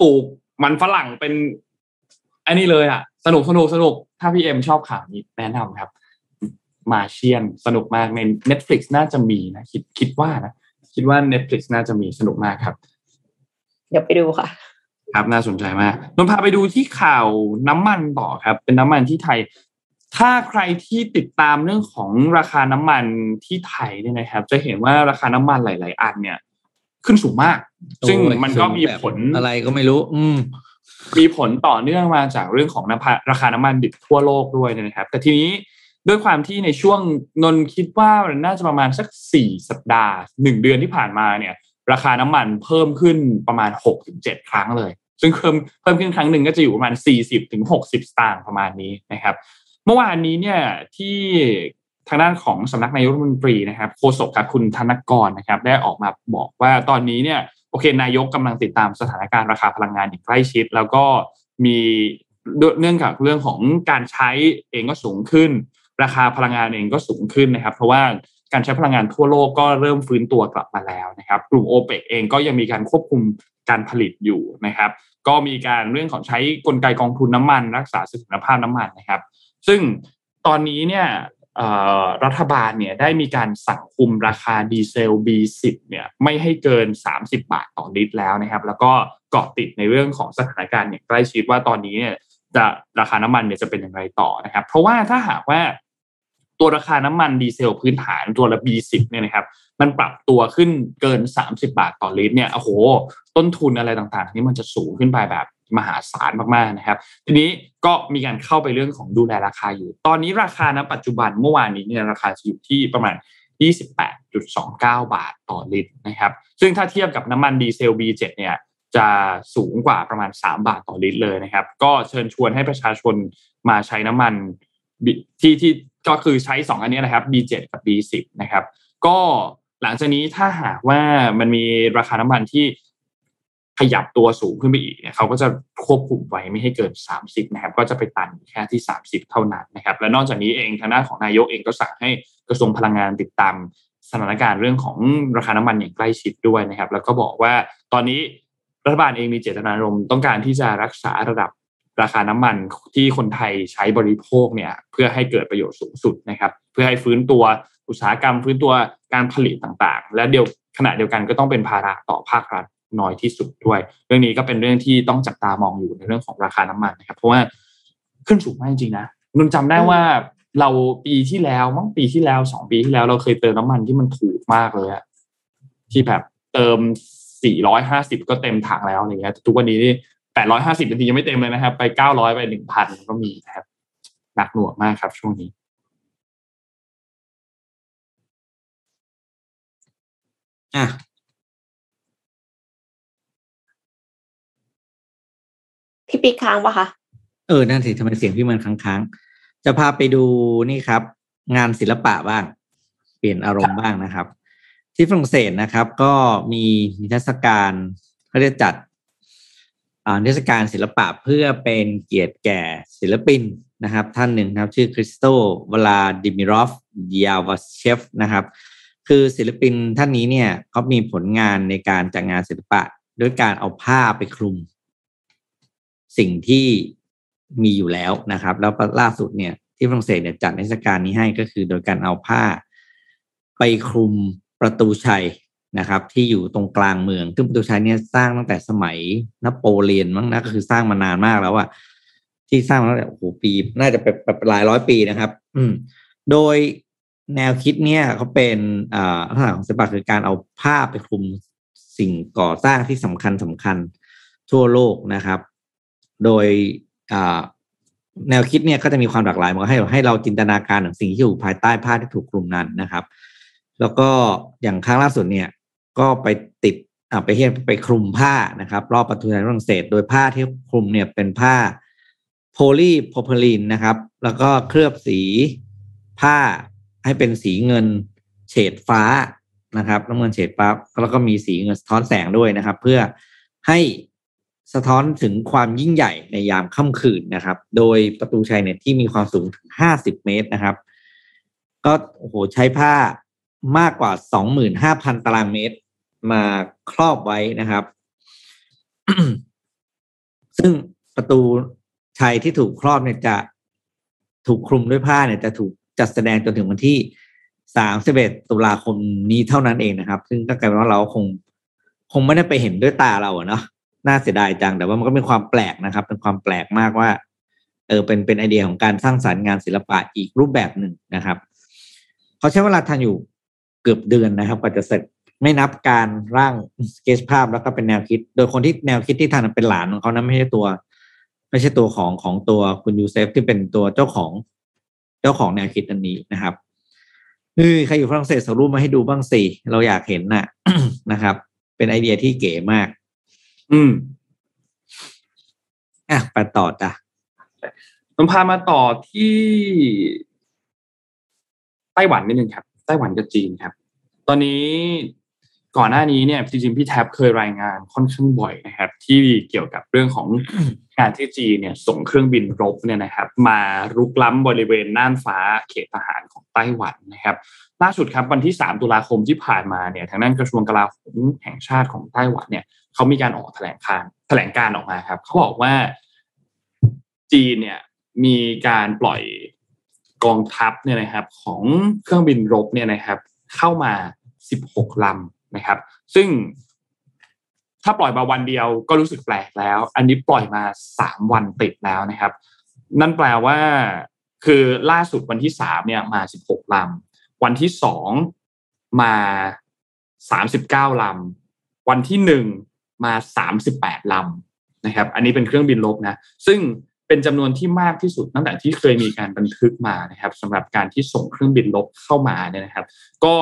ปลูกมันฝรั่งเป็นอันนี้เลยอะ สนุกสนุกสนุก ถ้าพี่เอ็มชอบข่าวนี้แนะนำครับ Martian สนุกมากใน Netflix น่าจะมีนะ คิดคิดว่านะ คิดว่า Netflix น่าจะมีสนุกมากครับ เดี๋ยวไปดูค่ะ ครับน่าสนใจมากนนท์พาไปดูที่ข่าวน้ำมันต่อครับ เป็นน้ำมันที่ไทย ถ้าใครที่ติดตามเรื่องของราคาน้ำมันที่ไทยเนี่ยนะครับ จะเห็นว่าราคาน้ำมันหลาย ๆ อันเนี่ย ขึ้นสูงมาก ซึ่งโอ้ยมันก็มีแบบผลอะไรก็ไม่รู้ อืมมีผลต่อเนื่องมาจากเรื่องของน้ำพะราคาน้ำมันดิบทั่วโลกด้วยนะครับ แต่ทีนี้ด้วยความที่ในช่วงนนคิดว่ามันน่าจะประมาณสักสี่สัปดาห์หนึ่งเดือนที่ผ่านมาเนี่ย ราคาน้ำมันเพิ่มขึ้นประมาณหกถึงเจ็ดครั้งเลย ซึ่งเพิ่มเพิ่มขึ้นครั้งหนึ่งก็จะอยู่ประมาณสี่สิบถึงหกสิบสตางค์ประมาณนี้นะครับ เมื่อวานนี้เนี่ยที่ทางด้านของสำนักนายกรัฐมนตรีนะครับโฆษกกับคุณธนกรนะครับ ได้ออกมาบอกว่าตอนนี้เนี่ยโอเคนายกกำลังติดตามสถานการณ์ราคาพลังงานอย่างใกล้ชิด แล้วก็มีเนื่องจากเรื่องของการใช้เองก็สูงขึ้น ราคาพลังงานเองก็สูงขึ้นนะครับ เพราะว่าการใช้พลังงานทั่วโลกก็เริ่มฟื้นตัวกลับมาแล้วนะครับ กลุ่มโอเปกเองก็ยังมีการควบคุม การผลิตอยู่นะครับ ก็มีการเรื่องของใช้กลไกกองทุนน้ำมัน รักษาเสถียรภาพน้ำมันนะครับ ซึ่งตอนนี้เนี่ยรัฐบาลเนี่ยได้มีการสั่งคุมราคาดีเซล B10 เนี่ยไม่ให้เกิน 30 บาทต่อลิตรแล้วนะครับ แล้วก็เกาะติดในเรื่องของสถานการณ์อย่างใกล้ชิดว่าตอนนี้เนี่ยจะราคาน้ำมันเนี่ยจะเป็นอย่างไรต่อนะครับ เพราะว่าถ้าหากว่าตัวราคาน้ำมันดีเซลพื้นฐานตัวละ B10 เนี่ยนะครับ มันปรับตัวขึ้นเกิน 30 บาทต่อลิตรเนี่ยโอ้โห ต้นทุนอะไรต่างๆ นี่มันจะสูงขึ้นไปแบบมหาศาลมากๆนะครับ ทีนี้ก็มีการเข้าไปเรื่องของดูแลราคาอยู่ ตอนนี้ราคาณปัจจุบันเมื่อวานนี้เนี่ยราคาอยู่ที่ประมาณ 28.29 บาทต่อลิตรนะครับ ซึ่งถ้าเทียบกับน้ำมันดีเซล B7 เนี่ยจะสูงกว่าประมาณ 3 บาทต่อลิตรเลยนะครับ ก็เชิญชวนให้ประชาชนมาใช้น้ำมันที่ที่ก็คือใช้ 2 อันนี้นะครับ B7 กับ B10 นะครับ ก็ หลังจากนี้ถ้าหากว่ามันมีราคาน้ำมันที่ขยับตัวสูงขึ้นไปอีกเนี่ยเขาก็จะควบคุมไว้ไม่ให้เกิน 30 นะครับ ก็จะไปตันแค่ที่ 30 เท่านั้นนะครับ และนอกจากนี้เองทางด้านของนายกเองก็สั่งให้กระทรวงพลังงานติดตามสถานการณ์เรื่องของราคาน้ำมันอย่างใกล้ชิดด้วยนะครับ แล้วก็บอกว่าตอนนี้รัฐบาลเองมีเจตนารมณ์ต้องการที่จะรักษาระดับราคาน้ำมันที่คนไทยใช้บริโภคเนี่ย เพื่อให้เกิดประโยชน์สูงสุดนะครับ เพื่อให้ฟื้นตัว อุตสาหกรรมฟื้นตัวการผลิตต่างๆ และเดียวขณะเดียวกันก็ต้องเป็นภาระต่อภาครัฐน้อยที่สุดด้วย เรื่องนี้ก็เป็นเรื่องที่ต้องจับตามองอยู่ในเรื่องของราคาน้ำมันนะครับ เพราะว่าขึ้นสูงมากจริงๆนะนุ่นจำได้ว่าเราปีที่แล้วมั้งปีที่แล้วสองปีที่แล้วเราเคยเติมน้ำมันที่มันถูกมากเลยอะที่แบบเติมสี่ร้อยห้าสิบก็เต็มถังแล้วอะไรเงี้ยแต่ทุกวันนี้นี่แปดร้อยห้าสิบนาทียังไม่เต็มเลยนะครับ ไปเก้าร้อยไปหนึ่งพันก็มีนะครับหนักหน่วงมากครับช่วงนี้ อะพี่ปิ๊กค้างปะคะเออนั่นสิทำไมเสียงพี่มันค้างๆจะพาไปดูนี่ครับ งานศิลปะบ้าง เปลี่ยนอารมณ์บ้างนะครับ ที่ฝรั่งเศสนะครับ ก็มีนิทรรศการเขาเรียกจัดอ่านิทรรศการศิลปะเพื่อเป็นเกียรติแก่ศิลปินนะครับ ท่านหนึ่งนะครับ ชื่อคริสโตวลาดิมิรอฟยาวาเชฟนะครับ คือศิลปินท่านนี้เนี่ยเขามีผลงานในการจัดงานศิลปะด้วยการเอาผ้าไปคลุม สิ่งที่มีอยู่แล้วนะครับ แล้วล่าสุดเนี่ยที่ฝรั่งเศสเนี่ยจัดนิทรรศการนี้ให้ก็คือโดยการเอาผ้า ไปคลุมประตูชัยนะครับ ที่อยู่ตรงกลางเมือง ซึ่งประตูชัยเนี่ยสร้างตั้งแต่สมัยนโปเลียนมั้งนะก็คือสร้างมานานมากแล้วอะที่สร้างมาตั้งแต่โอ้โหปี น่าจะเป็นแบบหลายร้อยปีนะครับ อืม โดย แนวคิดเนี่ยเขาเป็นอ่าลักษณะของศิลปะคือการเอาผ้าไปคลุมสิ่งก่อสร้างที่สำคัญสำคัญทั่วโลกนะครับ โดยแนวคิดเนี่ยก็จะมีความหลากหลายมันก็ให้ให้เราจินตนาการถึงสิ่งที่อยู่ภายใต้ผ้าที่ถูกคลุมนั้นนะครับ แล้วก็อย่างครั้งล่าสุดเนี่ยก็ไปติดไปเห็นไปคลุมผ้านะครับ รอบประตูในฝรั่งเศส โดยผ้าที่คลุมเนี่ยเป็นผ้าโพลีโพรพิลีนนะครับ แล้วก็เคลือบสีผ้า ให้เป็นสีเงินเฉดฟ้านะครับน้ำเงินเฉดฟ้าแล้วก็มีสีเงินสะท้อนแสงด้วยนะครับ เพื่อให้สะท้อนถึงความยิ่งใหญ่ในยามค่ำคืนนะครับ โดยประตูชัยเนี่ยที่มีความสูงถึงห้าสิบเมตรนะครับ ก็โอ้โหใช้ผ้ามากกว่าสองหมื่นห้าพันตารางเมตรมาครอบไว้นะครับ ซึ่งประตูชัยที่ถูกครอบเนี่ยจะถูกคลุมด้วยผ้าเนี่ยจะถูก จัดแสดงจนถึงวันที่สามสิบเอ็ดตุลาคมนี้เท่านั้นเองนะครับ ซึ่งก็กลายเป็นว่าเราคงคงไม่ได้ไปเห็นด้วยตาเราเนาะน่าเสียดายจังแต่ว่ามันก็เป็นความแปลกนะครับ เป็นความแปลกมากว่า เออเป็นเป็นไอเดียของการสร้างสารรค์งานศิลปะอีกรูปแบบหนึ่งนะครับเขาใช้เวลาทำอยู่เกือบเดือนนะครับกว่าจะเสร็จไม่นับการร่างสเกจภาพแล้วก็เป็นแนวคิด โดยคนที่แนวคิดที่ทำเป็นหลานของเขานะไม่ใช่ตัว ไม่ใช่ตัวของของตัวคุณยูเซฟที่เป็นตัวเจ้าของ เจ้าของแนวคิดอันนี้นะครับเฮ้ยใครอยู่ฝรั่งเศสส่งรูปมาให้ดูบ้างสิเราอยากเห็นน่ะนะครับ เป็นไอเดียที่เก๋มาก อืมอะไปต่อจ้ะผมพามาต่อที่ไต้หวันนิดนึงครับ ไต้หวันกับจีนครับ ตอนนี้ก่อนหน้านี้เนี่ยจริงๆพี่แท็บเคยรายงานค่อนข้างบ่อยนะครับ ที่เกี่ยวกับเรื่องของ การที่จีนเนี่ยส่งเครื่องบินรบเนี่ยนะครับมารุกล้ำบริเวณน่านฟ้าเขตทหารของไต้หวันนะครับล่าสุดครับวันที่ 3 ตุลาคมที่ผ่านมาเนี่ยทางด้านกระทรวงกลาโหมแห่งชาติของไต้หวันเนี่ยเขามีการออกแถลงการแถลงการออกมาครับเขาบอกว่าจีนเนี่ยมีการปล่อยกองทัพเนี่ยนะครับของเครื่องบินรบเนี่ยนะครับเข้ามา 16 ลำนะครับ ซึ่ง ถ้าปล่อยมาวันเดียวก็รู้สึกแปลกแล้ว อันนี้ปล่อยมาสามวันติดแล้วนะครับ นั่นแปลว่า คือล่าสุดวันที่สามเนี่ยมาสิบหกลำวันที่สองมาสามสิบเก้าลำวันที่หนึ่งมาสามสิบแปดลำนะครับ อันนี้เป็นเครื่องบินลบนะ ซึ่ง เป็นจำนวนที่มากที่สุดตั้งแต่ที่เคยมีการบันทึกมานะครับสำหรับการที่ส่งเครื่องบินรบเข้ามาเนี่ยนะครับ ก็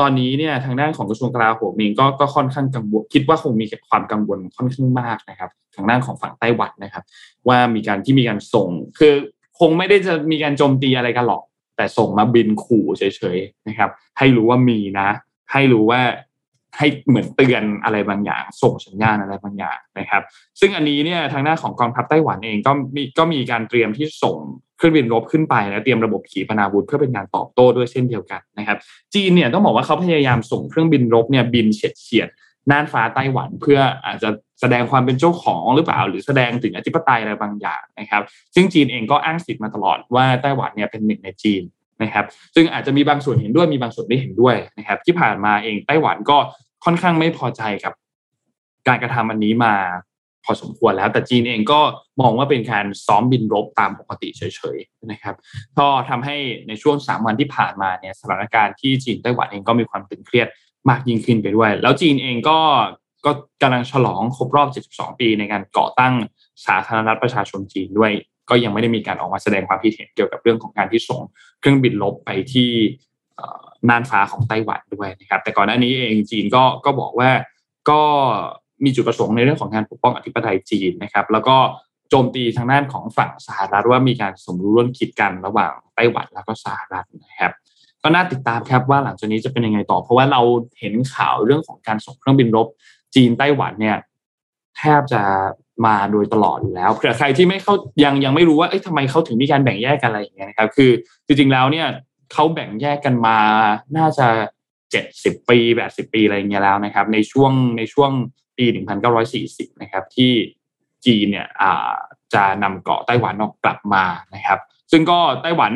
ตอนนี้เนี่ยทางด้านของกระทรวงกลาโหมเองก็ก็ค่อนข้างกังวลคิดว่าคงมีความกังวลค่อนข้างมากนะครับ ทางด้านของฝั่งไต้หวันนะครับ ว่ามีการที่มีการส่ง คือคงไม่ได้จะมีการโจมตีอะไรกันหรอก แต่ส่งมาบินขู่เฉยๆนะครับ ให้รู้ว่ามีนะ ให้รู้ว่า ให้เหมือนเตือนอะไรบางอย่าง ส่งสัญญาณอะไรบางอย่างนะครับ ซึ่งอันนี้เนี่ยทางหน้าของกองทัพไต้หวันเองก็มีก็มีการเตรียมที่ส่งเครื่องบินรบขึ้นไปและเตรียมระบบขีปนาวุธเพื่อเป็นการตอบโต้ด้วยเช่นเดียวกันนะครับ จีนเนี่ยต้องบอกว่าเขาพยายามส่งเครื่องบินรบเนี่ยบินเฉียดเฉียดน่านฟ้าไต้หวัน เพื่ออาจจะแสดงความเป็นเจ้าของหรือเปล่า หรือแสดงถึงอธิปไตยอะไรบางอย่างนะครับ ซึ่งจีนเองก็อ้างสิทธิ์มาตลอดว่าไต้หวันเนี่ยเป็นหนึ่งในจีน นะครับซึ่งอาจจะมีบางส่วนเห็นด้วยมีบางส่วนไม่เห็นด้วยนะครับ ที่ผ่านมาเองไต้หวันก็ค่อนข้างไม่พอใจกับการกระทำอันนี้มาพอสมควรแล้ว แต่จีนเองก็มองว่าเป็นการซ้อมบินรบตามปกติเฉยๆนะครับก็ทำให้ในช่วงสามวันที่ผ่านมาเนี่ยสถานการณ์ที่จีนไต้หวันเองก็มีความตึงเครียดมากยิ่งขึ้นไปด้วย แล้วจีนเองก็ก็กำลังฉลองครบรอบ 72 ปีในการก่อตั้งสาธารณรัฐประชาชนจีนด้วย ก็ยังไม่ได้มีการออกมาแสดงความคิดเห็นเกี่ยวกับเรื่องของการที่ส่งเครื่องบินลบไปที่น่านฟ้าของไต้หวันด้วยนะครับ แต่ก่อนหน้านี้เองจีนก็ก็บอกว่าก็มีจุดประสงค์ในเรื่องของการปกป้องอธิปไตยจีนนะครับ แล้วก็โจมตีทางด้านของฝั่งสหรัฐว่ามีการสมรู้ร่วมคิดกันระหว่างไต้หวันแล้วก็สหรัฐนะครับ ก็น่าติดตามครับว่าหลังจากนี้จะเป็นยังไงต่อ เพราะว่าเราเห็นข่าวเรื่องของการส่งเครื่องบินรบจีนไต้หวันเนี่ยแทบจะ มาโดยตลอดอยู่แล้วเผื่อใครที่ไม่เข้ายังยังไม่รู้ว่าเอ้ยทำไมเขาถึงมีการแบ่งแยกกันอะไรอย่างเงี้ยนะครับ คือจริงๆแล้วเนี่ยเขาแบ่งแยกกันมาน่าจะเจ็ดสิบปีแปดสิบปีอะไรอย่างเงี้ยแล้วนะครับ ในช่วงในช่วงปีหนึ่งพันเก้าร้อยสี่สิบนะครับที่จีนเนี่ยจะนำเกาะไต้หวันออกกลับมานะครับ ซึ่งก็ไต้หวัน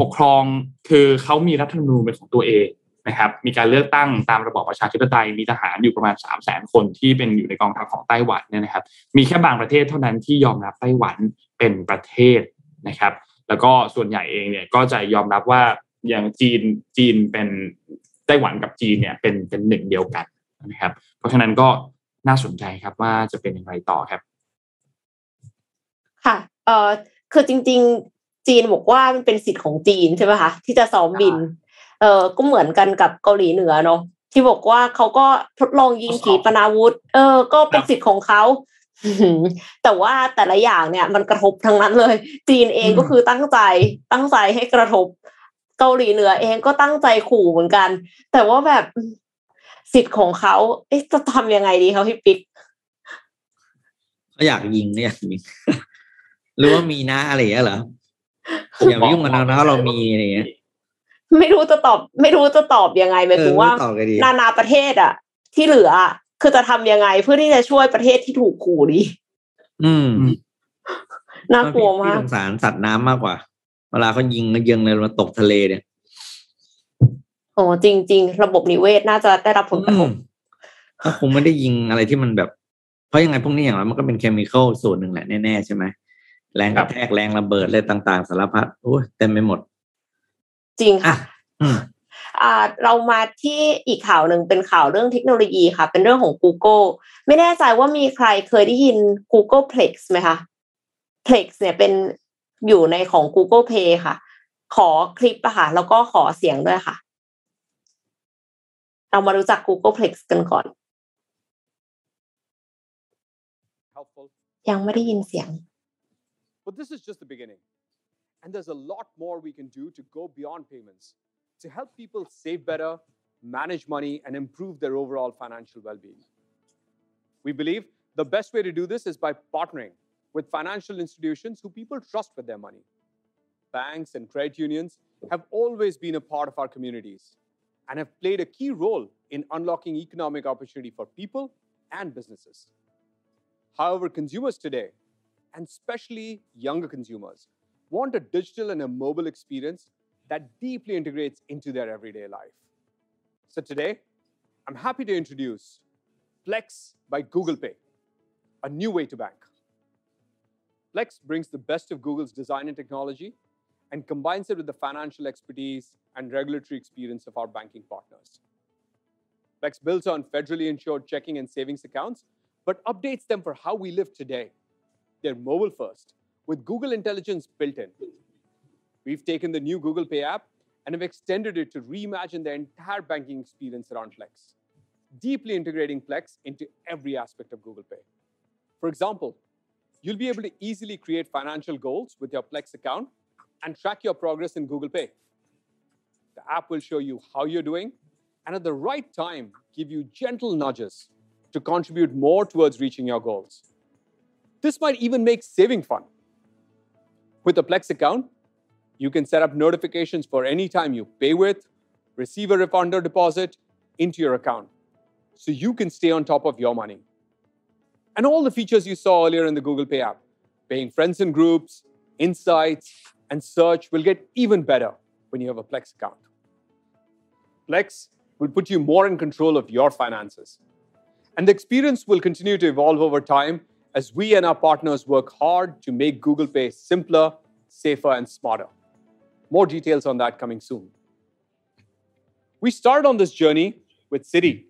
ปกครองคือเขามีรัฐธรรมนูญเป็นของตัวเอง นะครับมีการเลือกตั้งตามระบอบประชาธิปไตยมีทหารอยู่ประมาณ 3 0 0แสนคนที่เป็นอยู่ในกองทัพของไต้หวันเนี่ยนะครับ มีแค่บางประเทศเท่านั้นที่ยอมรับไต้หวันเป็นประเทศนะครับ แล้วก็ส่วนใหญ่เองเนี่ยก็จะยอมรับว่าอย่างจีนจีนเป็นไต้หวันกับจีนเนี่ยเป็นเป็นหนึ่งเดียวกันนะครับ เพราะฉะนั้นก็น่าสนใจครับว่าจะเป็นอย่างไรต่อครับ ค่ะเอ่อคือจริง ๆ จีนบอกว่ามันเป็นสิทธิ์ของจีนใช่ไหมคะที่จะซ้อมบิน เอ่อก็เหมือนกันกับเกาหลีเหนือเนาะที่บอกว่าเขาก็ทดลองยิงขีปนาวุธ เออ ก็เป็นสิทธิ์ของเขาแต่ว่าแต่ละอย่างเนี่ยมันกระทบทั้งนั้นเลย จีนเองก็คือตั้งใจตั้งใจให้กระทบ เกาหลีเหนือเองก็ตั้งใจขู่เหมือนกัน แต่ว่าแบบสิทธิ์ของเขาเอ๊ะจะทำยังไงดีเขาพี่ปิ๊กเขาอยากยิงเนี่ยยิงหรือว่ามีนะอะไรอย่างเงี้ยเหรออย่าไปยุ่งกับเรานะเรามีอะไรเงี้ย ไม่รู้จะตอบ ไม่รู้จะตอบยังไงหมายถึงว่า นานาประเทศอะ ที่เหลือคือจะทำยังไงเพื่อที่จะช่วยประเทศที่ถูกขู่ดี อืมน่ากลัวมากสงสารสัตว์น้ำมากกว่า เวลาเขายิงยิงเลยมาตกทะเลเนี่ยโอ้จริงๆระบบนิเวศน่าจะได้รับผลกระทบเขาคงไม่ได้ยิงอะไรที่มันแบบ เพราะยังไงพวกนี้อย่างไรมันก็เป็นเคมีคอลส่วนหนึ่งแหละแน่ๆใช่ไหมแรงกระแทกแรงระเบิดอะไรต่าง ๆ สารพัดโอ้ยเต็มไปหมด จริงอะค่ะอืมอ่าเรามาที่อีกข่าวหนึ่งเป็นข่าวเรื่องเทคโนโลยีค่ะ เป็นเรื่องของ Google ไม่แน่ใจว่ามีใครเคยได้ยิน Google Plex ไหมคะ Plex เนี่ยเป็นอยู่ในของ Google Play ค่ะ ขอคลิปอะค่ะ แล้วก็ขอเสียงด้วยค่ะ เรามารู้จัก Google Plex กันก่อน helpful. ยังไม่ได้ยินเสียง But this is just the beginning. And there's a lot more we can do to go beyond payments to help people save better, manage money, and improve their overall financial well being. We believe the best way to do this is by partnering with financial institutions who people trust with their money. Banks and credit unions have always been a part of our communities and have played a key role in unlocking economic opportunity for people and businesses. However, consumers today, and especially younger consumers, want a digital and a mobile experience that deeply integrates into their everyday life. So today, I'm happy to introduce Plex by Google Pay, a new way to bank. Plex brings the best of Google's design and technology and combines it with the financial expertise and regulatory experience of our banking partners. Plex builds on federally insured checking and savings accounts, but updates them for how we live today. They're mobile first, with Google Intelligence built in. We've taken the new Google Pay app and have extended it to reimagine the entire banking experience around Plex, deeply integrating Plex into every aspect of Google Pay. For example, you'll be able to easily create financial goals with your Plex account and track your progress in Google Pay. The app will show you how you're doing and at the right time give you gentle nudges to contribute more towards reaching your goals. This might even make saving fun. With a Plex account, you can set up notifications for any time you pay with, receive a refund or deposit into your account so you can stay on top of your money. And all the features you saw earlier in the Google Pay app, paying friends and groups, insights, and search will get even better when you have a Plex account. Plex will put you more in control of your finances. And the experience will continue to evolve over time as we and our partners work hard to make Google Pay simpler, safer, and smarter. More details on that coming soon. We started on this journey with Citi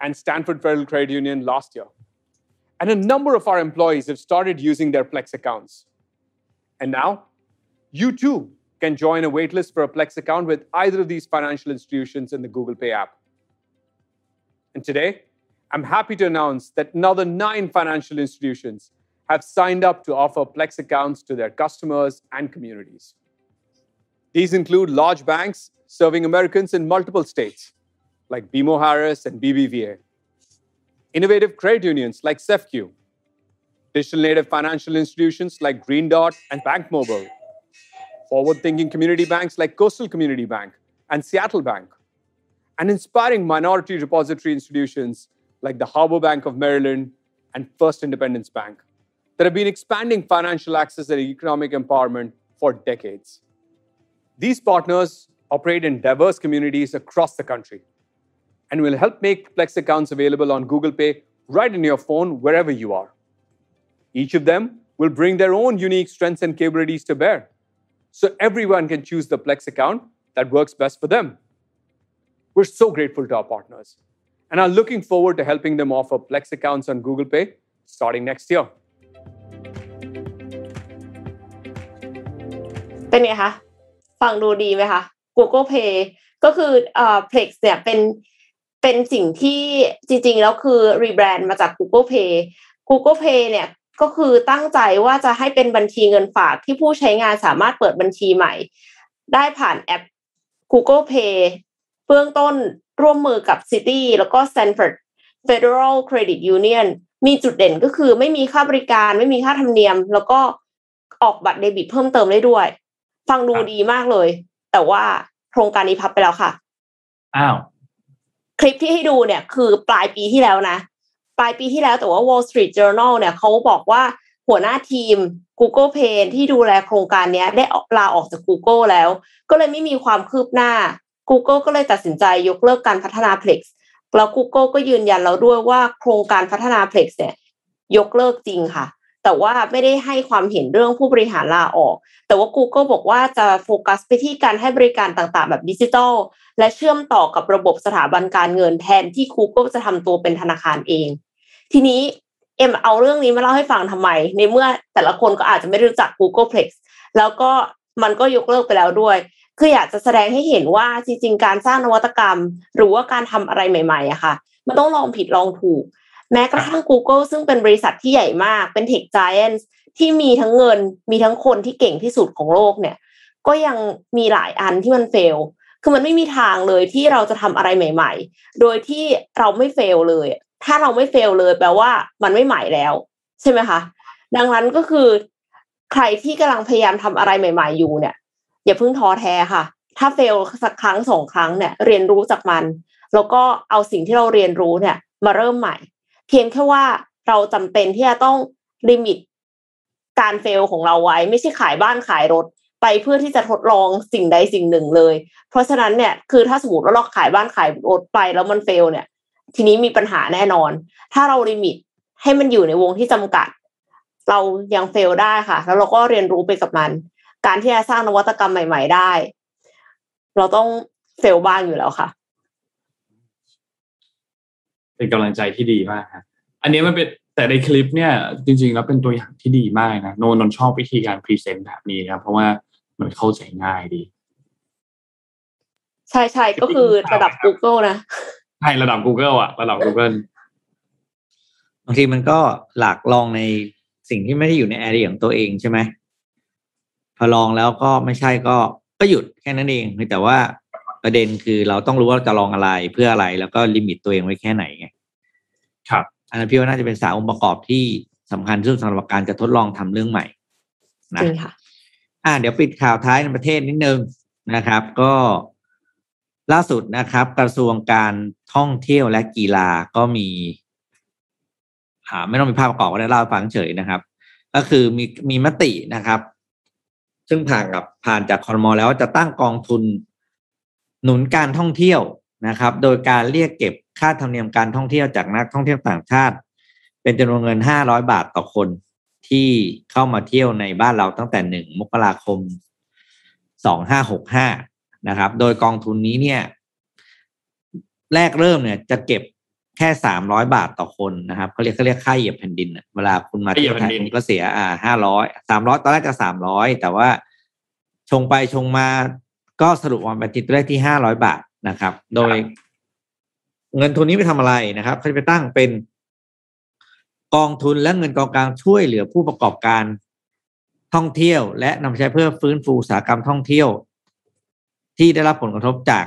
and Stanford Federal Credit Union last year. And a number of our employees have started using their Plex accounts. And now, you too can join a waitlist for a Plex account with either of these financial institutions in the Google Pay app. And today, I'm happy to announce that another nine financial institutions have signed up to offer Plex accounts to their customers and communities. These include large banks serving Americans in multiple states, like BMO Harris and BBVA, innovative credit unions like CEFQ, digital native financial institutions like Green Dot and Bank Mobile, forward thinking community banks like Coastal Community Bank and Seattle Bank, and inspiring minority repository institutions like the Harbor Bank of Maryland and First Independence Bank that have been expanding financial access and economic empowerment for decades. These partners operate in diverse communities across the country and will help make Plex accounts available on Google Pay right in your phone wherever you are. Each of them will bring their own unique strengths and capabilities to bear, so everyone can choose the Plex account that works best for them. We're so grateful to our partners and are looking forward to helping them offer Plex accounts on Google Pay starting next year. เป็นไงคะฟังดูดีไหมคะ Google Pay ก็คือเอ่อ Plex เนี่ยเป็นเป็นสิ่งที่จริง ๆ แล้วคือรีแบรนด์มาจาก Google Pay Google Pay เนี่ยก็คือตั้งใจว่าจะให้เป็นบัญชีเงินฝากที่ผู้ใช้งานสามารถเปิดบัญชีใหม่ ได้ผ่านแอป Google Pay เบื้องต้น ร่วมมือกับ Citi แล้วก็ Stanford Federal Credit Union มีจุดเด่นก็คือไม่มีค่าบริการ ไม่มีค่าธรรมเนียม แล้วก็ออกบัตรเดบิตเพิ่มเติมได้ด้วย ฟังดูครับดีมากเลย แต่ว่าโครงการนี้พับไปแล้วค่ะ อ้าว คลิปที่ให้ดูเนี่ยคือปลายปีที่แล้วนะ ปลายปีที่แล้วแต่ว่า Wall Street Journal เนี่ยเขาบอกว่าหัวหน้าทีม Google Pay ที่ดูแลโครงการเนี้ยได้ออกลาออกจาก Google แล้ว ก็เลยไม่มีความคืบหน้า Google ก็เลยตัดสินใจยกเลิกการพัฒนา Plex แล้ว Google ก็ยืนยันแล้วด้วยว่าโครงการพัฒนา Plex เนี่ยยกเลิกจริงค่ะ แต่ว่าไม่ได้ให้ความเห็นเรื่องผู้บริหารลาออก แต่ว่า Google บอกว่าจะโฟกัสไปที่การให้บริการต่างๆ แบบดิจิทัล และเชื่อมต่อกับระบบสถาบันการเงินแทนที่ Google จะทำตัวเป็นธนาคารเอง ทีนี้เอ็มเอาเรื่องนี้มาเล่าให้ฟังทำไม ในเมื่อแต่ละคนก็อาจจะไม่รู้จัก Googleplex แล้วก็มันก็ยกเลิกไปแล้วด้วย คืออยากจะแสดงให้เห็นว่าจริงๆการสร้างนวัตกรรม หรือว่าการทำอะไรใหม่ๆอะค่ะ มันต้องลองผิดลองถูก แม้กระทั่ง Google ซึ่งเป็นบริษัทที่ใหญ่มากเป็น Tech Giant ที่มีทั้งเงินมีทั้งคนที่เก่งที่สุดของโลกเนี่ย ก็ยังมีหลายอันที่มันเฟลคือมันไม่มีทางเลยที่เราจะทำอะไรใหม่ ๆ โดยที่เราไม่เฟลเลย ถ้าเราไม่เฟลเลยแปลว่ามันไม่ใหม่แล้ว ใช่ไหมคะ ดังนั้นก็คือใครที่กำลังพยายามทำอะไรใหม่ ๆ อยู่เนี่ย อย่าเพิ่งท้อแท้ค่ะ ถ้า fail สักครั้งสองครั้งเนี่ยเรียนรู้จากมัน แล้วก็เอาสิ่งที่เราเรียนรู้เนี่ย มาเริ่มใหม่ เพียงแค่ว่าเราจำเป็นที่จะต้อง limit การ fail ของเราไว้ ไม่ใช่ขายบ้านขายรถไปเพื่อที่จะทดลองสิ่งใดสิ่งหนึ่งเลย เพราะฉะนั้นเนี่ยคือถ้าสมมติว่าเราขายบ้านขายรถไปแล้วมัน fail เนี่ย ทีนี้มีปัญหาแน่นอน ถ้าเรา limit ให้มันอยู่ในวงที่จำกัด เรายัง fail ได้ค่ะ แล้วเราก็เรียนรู้ไปกับมัน การที่จะสร้างนวัตกรรมใหม่ ๆ ได้ เราต้องเฟลบ้างอยู่แล้วค่ะ เป็นกำลังใจที่ดีมากครับอันนี้มันเป็นแต่ในคลิปเนี่ยจริง ๆ แล้วเป็นตัวอย่างที่ดีมากนะโนนนชอบวิธีการพรีเซนต์แบบนี้ครับเพราะว่ามันเข้าใจง่ายดี ใช่ใช่ก็คือระดับ Google นะใช่ระดับ Google อะระดับ Google บางทีมันก็หลากลองในสิ่งที่ไม่ได้อยู่ใน area ของตัวเองใช่ไหมพ อลองแล้วก็ไม่ใช่ก็ก็หยุดแค่นั้นเองแต่ว่าประเด็นคือเราต้องรู้ว่าจะลองอะไรเพื่ออะไรแล้วก็ limit ตัวเองไว้แค่ไหนไงครับอันนั้นพี่ว่าน่าจะเป็นสามองค์ประกอบที่สำคัญที่สุดสำหรับการจะทดลองทำเรื่องใหม่นะจริงค่ะ อ่า เดี๋ยวปิดข่าวท้ายในประเทศนิดนึงนะครับ ก็ล่าสุดนะครับ กระทรวงการท่องเที่ยวและกีฬาก็มีอ่าไม่ต้องมีภาพประกอบก็ได้เล่าให้ฟังเฉยนะครับ ก็คือมีมีมตินะครับ ซึ่งผ่านกับผ่านจากคอรมอแล้วจะตั้งกองทุนหนุนการท่องเที่ยวนะครับ โดยการเรียกเก็บค่าธรรมเนียมการท่องเที่ยวจากนักท่องเที่ยวต่างชาติ เป็นจำนวนเงินห้าร้อยบาทต่อคนที่เข้ามาเที่ยวในบ้านเราตั้งแต่หนึ่งมกราคมสองห้าหกห้านะครับ โดยกองทุนนี้เนี่ย แรกเริ่มเนี่ยจะเก็บ แค่สามร้อยบาทต่อคนนะครับเขาเรียกเขาเรียกค่าเหยียบแผ่นดินน่ะเวลาคุณมาเที่ยวไทยค่าเหยียบแผ่นดินคุณก็เสียอ่าห้าร้อยสามร้อยตอนแรกจะสามร้อยแต่ว่าชงไปชงมาก็สรุปออกมาเป็นตัวเลขที่ห้าร้อยบาทนะครับ โดย เงินทุนนี้ไปทำอะไรนะครับเขาจะไปตั้งเป็นกองทุนและเงินกองกลางช่วยเหลือผู้ประกอบการท่องเที่ยว และนำไปใช้เพื่อฟื้นฟูอุตสาหกรรมท่องเที่ยว ที่ได้รับผลกระทบจาก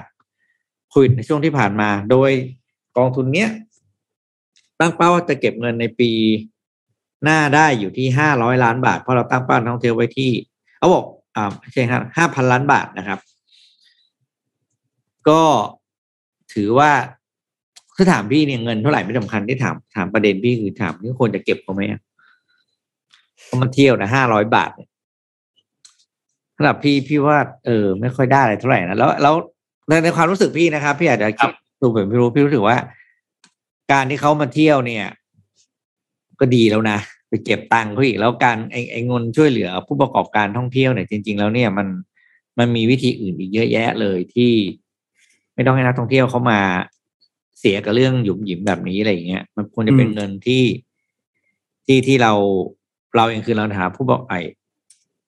โควิดในช่วงที่ผ่านมา โดย กองทุนเนี้ยตั้งเป้าว่าจะเก็บเงินในปีหน้าได้อยู่ที่ห้าร้อยล้านบาท เพราะเราตั้งเป้าท่องเที่ยวไว้ที่เขาบอกอ่าใช่ครับห้าพันล้านบาทนะครับ ก็ถือว่าคือถามพี่เนี่ยเงินเท่าไหร่ไม่สำคัญที่ถามถามประเด็นพี่คือถามที่ควรจะเก็บเขาไหมเพราะมันเที่ยวนะห้าร้อยบาทเนี่ยสำหรับพี่พี่ว่าเออ ไม่ค่อยได้อะไรเท่าไหร่นะแล้วแล้วในในความรู้สึกพี่นะครับ พี่อาจจะคิด ดูผมไม่รู้พี่รู้สึกว่า การที่เขามาเที่ยวเนี่ย ก็ดีแล้วนะไปเก็บตังค์เขาอีกแล้วการไอ้ไอ้เงินช่วยเหลือ ผู้ประกอบการท่องเที่ยวเนี่ยจริง ๆ แล้วเนี่ยมันมันมีวิธีอื่นอีกเยอะแยะเลยที่ไม่ต้องให้นักท่องเที่ยวเขามาเสียกับเรื่องหยุมหยิมแบบนี้อะไรอย่างเงี้ยมันควรจะเป็นเงินที่ที่ที่เราเราเองคือเราหาผู้ประกอบไอ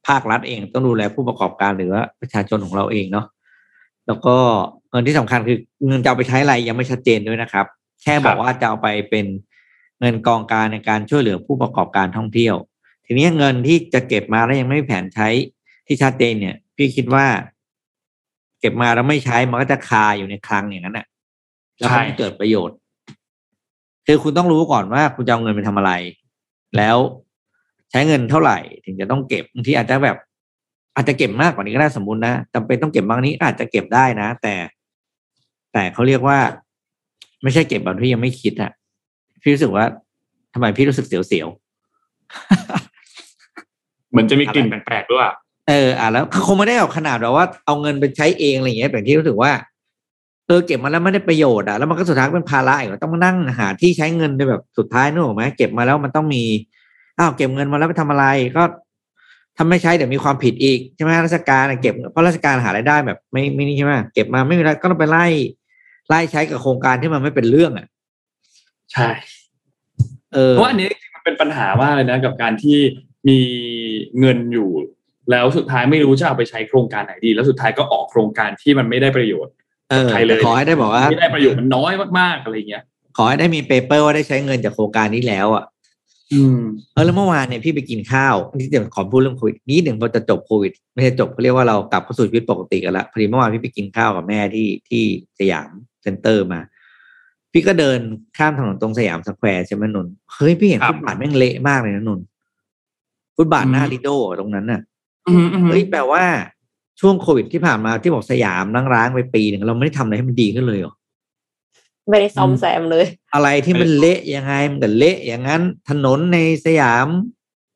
ภาครัฐเองต้องดูแลผู้ประกอบการหรือว่าประชาชนของเราเองเนาะแล้วก็ เงินที่สำคัญคือเงินจะเอาไปใช้อะไรยังไม่ชัดเจนด้วยนะครับ แค่บอกว่าจะเอาไปเป็นเงินกองกลารในการช่วยเหลือผู้ประกอบการท่องเที่ยว ทีนี้เงินที่จะเก็บมาแล้วยังไม่มีแผนใช้ที่ชัดเจนเนี่ย พี่คิดว่า เก็บมาแล้วไม่ใช้มันก็จะคาอยู่ในคลังอย่างนั้นน่ะแล้วก็ไม่เกิดประโยชน์ คือคุณต้องรู้ก่อนว่าคุณจะเอาเงินไปทำอะไร แล้วใช้เงินเท่าไหร่ ถึงจะต้องเก็บบางทีอาจจะแบบ อาจจะเก็บมากกว่านี้ก็ได้สมมุตินะจำเป็นต้องเก็บบางนี้อาจจะเก็บได้นะ แต่ แต่เขาเรียกว่า ไม่ใช่เก็บแบบที่ยังไม่คิดอะพี่รู้สึกว่าทำไมพี่รู้สึกเสียวๆเหมือนจะมีกลิ่นแปลกๆด้วยอะเอออะแล้วคงไม่ได้เอาขนาดแบบว่าเอาเงินไปใช้เองอะไรอย่างเงี้ยแบบที่รู้สึกว่าเออเก็บมาแล้วไม่ได้ประโยชน์อะแล้วมันก็สุดท้ายเป็นภาระอีกต้องมานั่งหาที่ใช้เงินในแบบสุดท้ายนึกออกไหมเก็บมาแล้วมันต้องมีอ้าวเก็บเงินมาแล้วไปทำอะไร ก็ถ้าไม่ใช้เดี๋ยวมีความผิดอีกใช่ไหมราชการอะเก็บเพราะราชการหารายได้แบบ ไม่ไม่นี่ใช่ไหมเก็บมาไม่มีอะไรก็ต้องไปไล่ ไล่ใช้กับโครงการที่มันไม่เป็นเรื่องอะใช่เออเพราะว่าอันนี้จริงๆมันเป็นปัญหามากเลยนะ กับการที่มีเงินอยู่ แล้วสุดท้ายไม่รู้จะเอาไปใช้โครงการไหนดี แล้วสุดท้ายก็ออกโครงการที่มันไม่ได้ประโยชน์เออใครเลยแต่ขอให้ได้บอกว่าที่ได้ประโยชน์มันน้อยมากๆอะไรเงี้ยขอให้ได้มี paper ว่าได้ใช้เงินจากโครงการนี้แล้วอะ อืมเออแล้วเมื่อวานเนี่ยพี่ไปกินข้าวนี่เดี๋ยวขอพูดเรื่องโควิดนิดหนึ่งพอจะจบโควิด ไม่ใช่จบเขาเรียกว่าเรากลับเข้าสู่ชีวิตปกติกันละพอดีเมื่อวานพี่ไปกินข้าวกับแม่ที่ที่สยามเซ็นเตอร์มา พี่ก็เดินข้ามถนนตรงสยามสแควร์ใช่ไหมนนท์เฮ้ยพี่เห็นครับฟุตบาทแม่งเละมากเลยนะนนท์ฟุตบาทหน้าอืมลิโดตรงนั้นน่ะอืมอืมเฮ้ยแปลว่าช่วงโควิดที่ผ่านมาที่บอกสยามนั่งร้างไปปีหนึ่งเราไม่ได้ทำอะไรให้มันดีขึ้นเลยเหรอไม่ได้ซ่อมแซมเลย อะไรที่มันเละยังไงมันก็เละอย่างนั้น ถนนในสยาม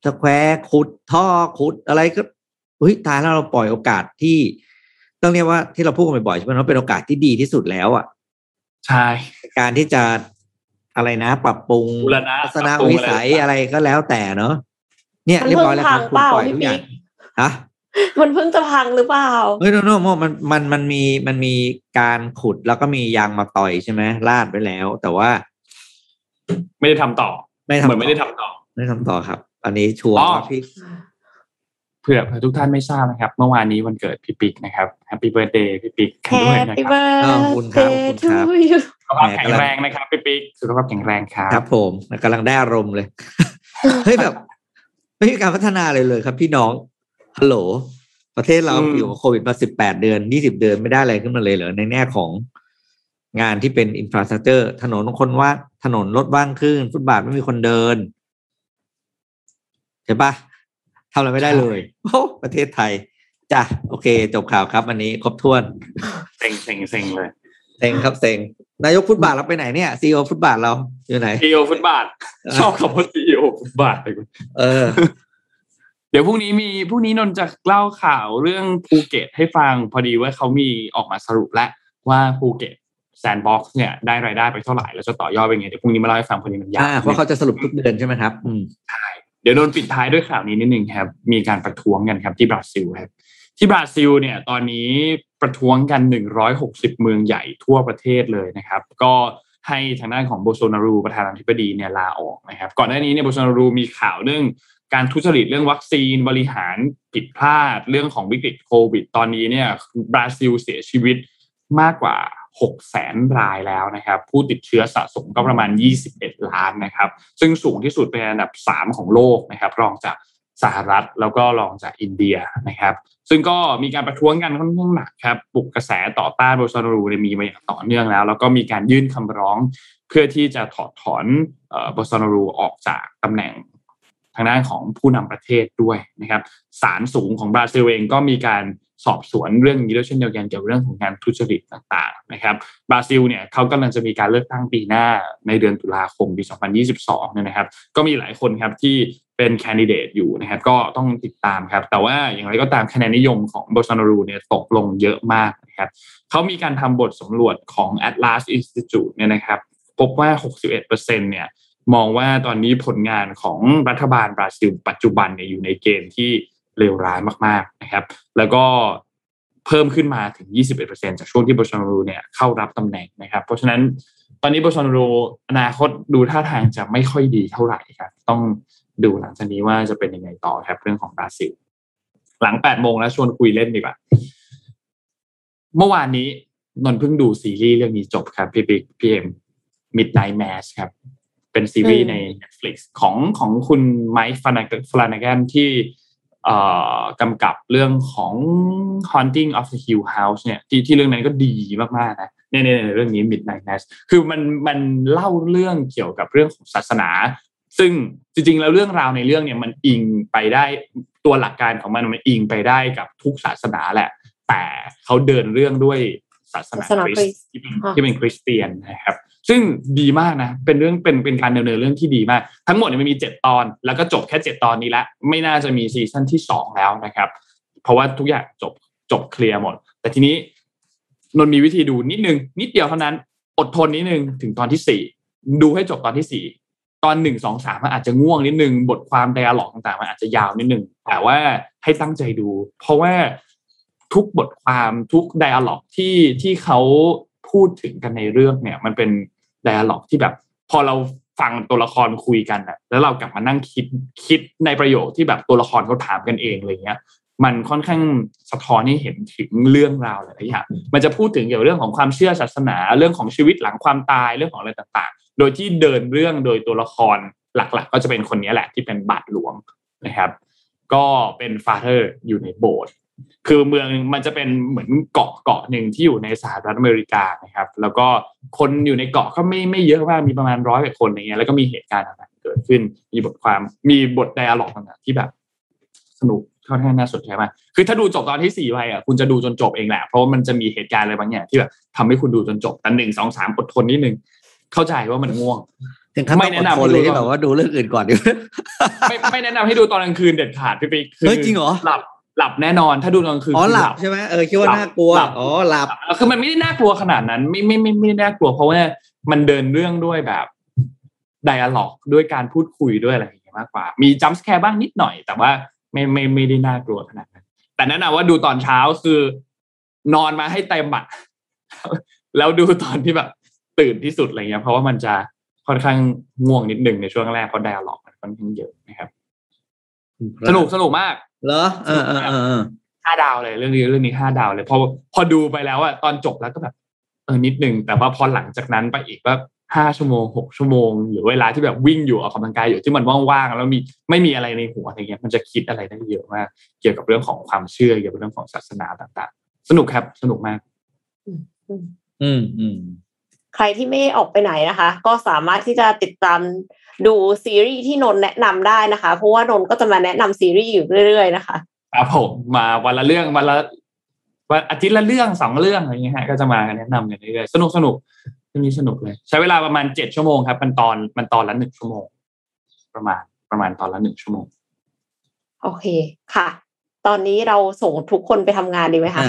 สแควร์ขุดท่อขุดอะไรก็เฮ้ยตายแล้วเราปล่อยโอกาสที่ ต้องเรียกว่าที่เราพูดกันบ่อยๆใช่ไหมว่าเป็นโอกาสที่ดีที่สุดแล้วอะใช่การที่จะอะไรนะ ปรับปรุงบูรณะทัศนปรับปรุงวิสัยอะไรอะไรก็แล้วแต่เนาะเนี่ยมันเรียบร้อยแล้วครับเพิ่งพังคุณปล่อยเปล่าทุกอย่างพี่ปิ๊กฮะมันเพิ่งจะพังหรือเปล่าเฮ้ยโนโนโมมันมันมันมีมันมีการขุดแล้วก็มียางมาต่อยใช่ไหมลาดไว้แล้ว แต่ว่า ไม่ได้ทำต่อ ไม่ทำเหมือนไม่ได้ต่อทำต่อ ไม่ทำต่อครับ อันนี้ชัวร์อ๋อว่าพี่ เผื่อเผื่อทุกท่านไม่ทราบนะครับ เมื่อวานนี้วันเกิดพี่ปิ๊กนะครับแฮปปี้เบิร์ดเดย์พี่ปิ๊กกันด้วยนะ Happy ครับอ้าวขอบคุณครับขอบ birthday คุณ to ครับ you สุขภาพแข็งแรงนะครับพี่ปิ๊กสุขภาพแข็งแรงครับครับผมกำลังได้อารมณ์เลยเฮ้ยแบบไม่มีการพัฒนาเลยเลยครับ พี่น้องฮัลโหลประเทศเราอืมอยู่กับโควิดมาสิบแปดเดือนยี่สิบเดือนไม่ได้อะไรขึ้นมาเลยเหรอในแง่ของงานที่เป็นอินฟราสตรักเจอร์ถนนคนว่างถนนรถว่างขึ้น ฟุตบาทไม่มีคนเดินใช่ปะ ทำอะไรไม่ได้เลยโอ้ประเทศไทยจ้ะโอเค จบข่าวครับอันนี้ครบถ้วนเซ็งเซ็งเซ็งเลยเซ็งครับเซ็งนายกฟุตบาทเราไปไหนเนี่ย CEO ฟุตบาทเราอยู่ไหน CEO ฟุตบาทชอบคำว่า CEO ฟุตบาทเลยเออ เดี๋ยวพรุ่งนี้มีพรุ่งนี้นนท์จะเล่าข่าวเรื่องภูเก็ตให้ฟังพอดีว่าเขามีออกมาสรุปแล้วว่าภูเก็ต Sandbox เนี่ยได้รายได้ไปเท่าไหร่แล้วจะต่อยอดเป็นไงเดี๋ยวพรุ่งนี้มาเล่าให้ฟังพอดีมันยาวอ่าเพราะเขาจะสรุปทุกเดือนใช่ไหมครับ อืม เดี๋ยวโดนปิดท้ายด้วยข่าวนี้นิดนึงครับ มีการประท้วงกันครับที่บราซิลครับ ที่บราซิลเนี่ยตอนนี้ประท้วงกัน 160 เมืองใหญ่ทั่วประเทศเลยนะครับ ก็ให้ทางด้านของโบโซนารูประธานาธิบดีเนี่ยลาออกนะครับ ก่อนหน้านี้เนี่ยโบโซนารูมีข่าวเรื่องการทุจริตเรื่องวัคซีนบริหารผิดพลาดเรื่องของวิกฤตโควิด ตอนนี้เนี่ยบราซิลเสียชีวิตมากกว่า 6แสนรายแล้วนะครับ ผู้ติดเชื้อสะสมก็ประมาณ 21 ล้านนะครับ ซึ่งสูงที่สุดเป็นอันดับ 3 ของโลกนะครับ รองจากสหรัฐแล้วก็รองจากอินเดียนะครับ ซึ่งก็มีการประท้วงกันค่อนข้างหนักครับปลุกกระแสต่อต้านโบซารูมีมาอย่างต่อเนื่องแล้ว แล้วก็มีการยื่นคำร้อง เพื่อที่จะถอดถอนโบซารูออกจากตำแหน่ง ทางด้านของผู้นำประเทศด้วยนะครับศาลสูงของบราซิลเองก็มีการสอบสวนเรื่องนี้ด้วยเช่นเดียวกันเกี่ยวกับเรื่องของการทุจริตต่างๆนะครับบราซิลเนี่ยเขากำลังจะมีการเลือกตั้งปีหน้าในเดือนตุลาคมปี 2022เนี่ยนะครับ ก็มีหลายคนครับที่เป็นแคนดิเดตอยู่นะครับก็ต้องติดตามครับ แต่ว่าอย่างไรก็ตามคะแนนนิยมของโบซานารูเนี่ยตกลงเยอะมากนะครับเขามีการทำบทสำรวจของ Atlas Institute เนี่ยนะครับ พบว่า 61%เนี่ย มองว่าตอนนี้ผลงานของรัฐบาลบราซิล ปัจจุบันเนี่ยอยู่ในเกณฑ์ที่เลวร้ายมากๆนะครับ แล้วก็เพิ่มขึ้นมาถึง 21%จากช่วงที่โบซานารูเนี่ยเข้ารับตำแหน่งนะครับ เพราะฉะนั้นตอนนี้โบซานารูอนาคตดูท่าทางจะไม่ค่อยดีเท่าไหร่ครับต้องดูหลังจากนี้ว่าจะเป็นยังไงต่อครับเรื่องของบราซิล หลัง 8 โมงแล้วชวนคุยเล่นดีกว่า เมื่อวานนี้นนเพิ่งดูซีรีส์เรื่องนี้จบครับ พี่บิ๊กพี่เอ็ม Midnight Mass ครับ เป็นซีรีส์ใน Netflix ของของคุณไมค์ฟลานาแกนที่เอ่อกำกับเรื่องของ Haunting of the Hill House เนี่ยที่ที่เรื่องนั้นก็ดีมากๆนะเนี่ยเนี่ยเรื่องนี้ Midnight Mass คือมันมันเล่าเรื่องเกี่ยวกับเรื่องของศาสนา ซึ่งจริง ๆ แล้วเรื่องราวในเรื่องเนี่ยมันอิงไปได้ตัวหลักการของมันมันอิงไปได้กับทุกศาสนาแหละ แต่เขาเดินเรื่องด้วยศาสนาศาสนาคริคริสสต์ต์ที่เป็นค่ะที่เป็นคริสเตียนนะครับ ซึ่งดีมากนะเป็นเรื่องเป็นเป็นการดำเนินเรื่องที่ดีมาก ทั้งหมดเนี่ยมันมีเจ็ดตอน แล้วก็จบแค่เจ็ดตอนนี้ละไม่น่าจะมีซีซั่นที่สองแล้วนะครับ เพราะว่าทุกอย่างจบจบเคลียร์หมด แต่ทีนี้นนท์มีวิธีดูนิดนึง นิดเดียวเท่านั้น อดทนนิดนึงถึงตอนที่สี่ดูให้จบตอนที่สี่ตอนหนึ่งสองสามมันอาจจะง่วงนิดนึง บทความไดอะล็อกต่างๆมันอาจจะยาวนิดนึง แต่ว่าให้ตั้งใจดู เพราะว่าทุกบทความทุกไดอะล็อกที่ที่เขาพูดถึงกันในเรื่องเนี่ย มันเป็น ไดอะล็อกที่แบบ พอเราฟังตัวละครคุยกันอะแล้วเรากลับมานั่งคิดคิดในประโยคที่แบบตัวละครเขาถามกันเองอะไรเงี้ย มันค่อนข้างสะท้อนให้เห็นถึงเรื่องราวหลายอย่างมันจะพูดถึงเกี่ยวกับเรื่องของความเชื่อศาสนาเรื่องของชีวิตหลังความตายเรื่องของอะไรต่างๆ โดยที่เดินเรื่องโดยตัวละครหลักๆ ก็จะเป็นคนนี้แหละที่เป็นบาทหลวงนะครับ ก็เป็นฟาเธอร์อยู่ในโบสถ์ คือเมืองมันจะเป็นเหมือนเกาะเกาะหนึ่งที่อยู่ในสหรัฐอเมริกานะครับ แล้วก็คนอยู่ในเกาะก็ไม่ไม่เยอะมากมีประมาณร้อยกว่าคนอย่างเงี้ยแล้วก็มีเหตุการณ์ต่างๆเกิดขึ้น มีบทความมีบทไดอะล็อกต่างๆที่แบบ สนุกค่อนข้างน่าสนใจมากคือถ้าดูจบตอนที่สี่ไปอะคุณจะดูจนจบเองแหละ เพราะว่ามันจะมีเหตุการณ์อะไรบางอย่างที่แบบทำให้คุณดูจนจบแต่หนึ่งสองสามอดทนนิดนึงเข้าใจว่ามันง่วงถึงขั้นไม่ต้องแนะอดนำทนเลยให้ดูที่แบบว่าดูเรื่องอื่นก่อนดีกว่าไม่ไม่แนะนำให้ดูตอนกลางคืนเด็ดขาดพี่ปิ๊กคืเฮ้ยจริงเหรอหลับ หลับแน่นอน ถ้าดูตอนกลางคืนอ๋อคือหลับใช่ไหมเออคิดว่าหลับน่ากลัวหลับอ๋อหลับหลับคือมันไม่ได้น่ากลัวขนาดนั้น ไม่ไม่ไม่ไม่ได้น่ากลัว เพราะว่ามันเดินเรื่องด้วยแบบ dialogue ด้วยการพูดคุยด้วยอะไรอย่างเงี้ยมากกว่า มี jump scare บ้างนิดหน่อย แต่ว่าไม่ไม่ไม่ได้น่ากลัวขนาดนั้น แต่แนะนำว่าดูตอนเช้าคือ นอนมาให้เต็มแบตแล้วดูตอนที่แบบ ตื่นที่สุดอะไรเงี้ยเพราะว่ามันจะค่อนข้างง่วงนิดหนึ่งในช่วงแรกเพราะ dialogue มันค่อนข้างเยอะนะครับ สนุกสนุกมาก เหรอเออเออเออเออห้าดาวเลยเรื่องนี้เรื่องนี้ห้าดาวเลยพอพอดูไปแล้วอะตอนจบแล้วก็แบบเออนิดนึงแต่ว่าพอหลังจากนั้นไปอีกว่าห้าชั่วโมงหกชั่วโมง หรือเวลาที่แบบวิ่งอยู่ออกกำลังกายอยู่ที่มันว่างๆแล้วมีไม่มีอะไรในหัวอะไรเงี้ยมันจะคิดอะไรได้เยอะมากเกี่ยวกับเรื่องของความเชื่อเกี่ยวกับเรื่องของศาสนาต่างๆ สนุกครับสนุกมาก อืมอืมใครที่ไม่ออกไปไหนนะคะ ก็สามารถที่จะติดตาม ดูซีรีส์ที่นนท์แนะนำได้นะคะ เพราะว่านนท์ก็จะมาแนะนำซีรีส์อยู่เรื่อยๆนะคะครับผมมาวันละเรื่องวันละวันอาทิตย์ละเรื่องสองเรื่องอะไรเงี้ยฮะก็จะมาแนะนำกันเรื่อยๆสนุกสนุกเรื่องนี้สนุกเลย ใช้เวลาประมาณเจ็ดชั่วโมงครับมันตอนมันตอนละหนึ่งชั่วโมง ประมาณประมาณตอนละหนึ่งชั่วโมง โอเคค่ะ ตอนนี้เราส่งทุกคนไปทำงานดีไหมคะ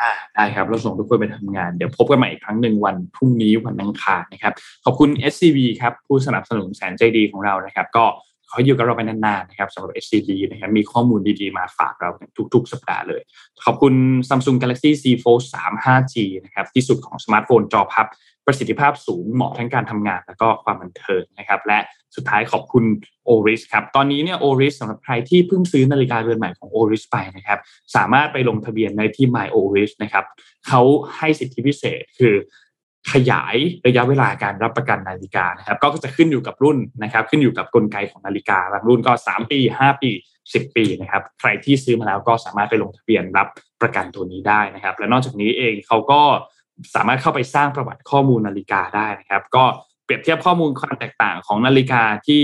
อ่าได้ครับ เราส่งทุกคนไปทำงาน เดี๋ยวพบกันใหม่อีกครั้งหนึ่งวันพรุ่งนี้วันอังคารนะครับ ขอบคุณ SCB ครับ ผู้สนับสนุนแสนใจดีของเรานะครับ ก็ขออยู่กับเราไปนานๆนะครับสำหรับ SCB นะครับมีข้อมูลดีๆ มาฝากเราทุกๆ สัปดาห์เลย ขอบคุณ Samsung Galaxy Z Fold 3 5G นะครับที่สุดของสมาร์ทโฟนจอพับ ประสิทธิภาพสูงเหมาะทั้งการทำงาน แล้วก็ความบันเทิงนะครับและสุดท้ายขอบคุณ Oris ครับ ตอนนี้เนี่ย Oris สำหรับใครที่เพิ่งซื้อนาฬิกาเรือนใหม่ของ Oris ไปนะครับ สามารถไปลงทะเบียนในที่ My Oris นะครับเขาให้สิทธิพิเศษคือขยายระยะเวลาการรับประกันนาฬิกานะครับ ก็จะขึ้นอยู่กับรุ่นนะครับ ขึ้นอยู่กับกลไกของนาฬิกาบางรุ่นก็ 3 ปี 5 ปี 10 ปีนะครับ ใครที่ซื้อมาแล้วก็สามารถไปลงทะเบียนรับประกันตัวนี้ได้นะครับ และนอกจากนี้เองเขาก็ สามารถเข้าไปสร้างประวัติข้อมูลนาฬิกาได้นะครับ ก็เปรียบเทียบข้อมูลความแตกต่างของนาฬิกาที่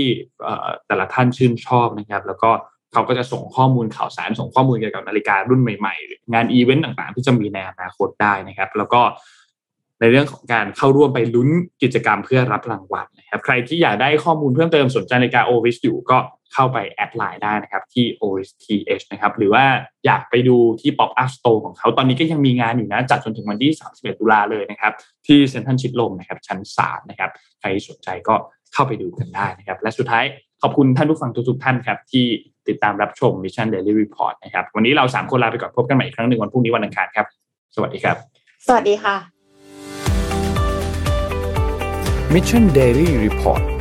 แต่ละท่านชื่นชอบนะครับ แล้วก็เขาก็จะส่งข้อมูลข่าวสารส่งข้อมูลเกี่ยวกับนาฬิการุ่นใหม่ๆ งานอีเวนต์ต่างๆ ที่จะมีในอนาคตได้นะครับ แล้วก็ในเรื่องของการเข้าร่วมไปลุ้นกิจกรรมเพื่อรับรางวัลนะครับ ใครที่อยากได้ข้อมูลเพิ่มเติมสนใจนาฬิกา Oris อยู่ก็ เข้าไปแอดไลน์ได้นะครับที่ Oris TH นะครับหรือว่าอยากไปดูที่ Pop Up Store ของเขาตอนนี้ก็ยังมีงานอยู่นะ จัดจนถึงวันที่ 31 ตุลาเลยนะครับ ที่เซ็นทรัลชิดลมนะครับชั้น 3 นะครับ ใครสนใจก็เข้าไปดูกันได้นะครับ และสุดท้ายขอบคุณท่านผู้ฟังทุกๆท่านครับ ที่ติดตามรับชม Mission Daily Report นะครับ วันนี้เราสามคนลาไปก่อนพบกันใหม่อีกครั้งหนึ่งวันพรุ่งนี้วันอังคารครับ สวัสดีครับ สวัสดีค่ะ Mission Daily Report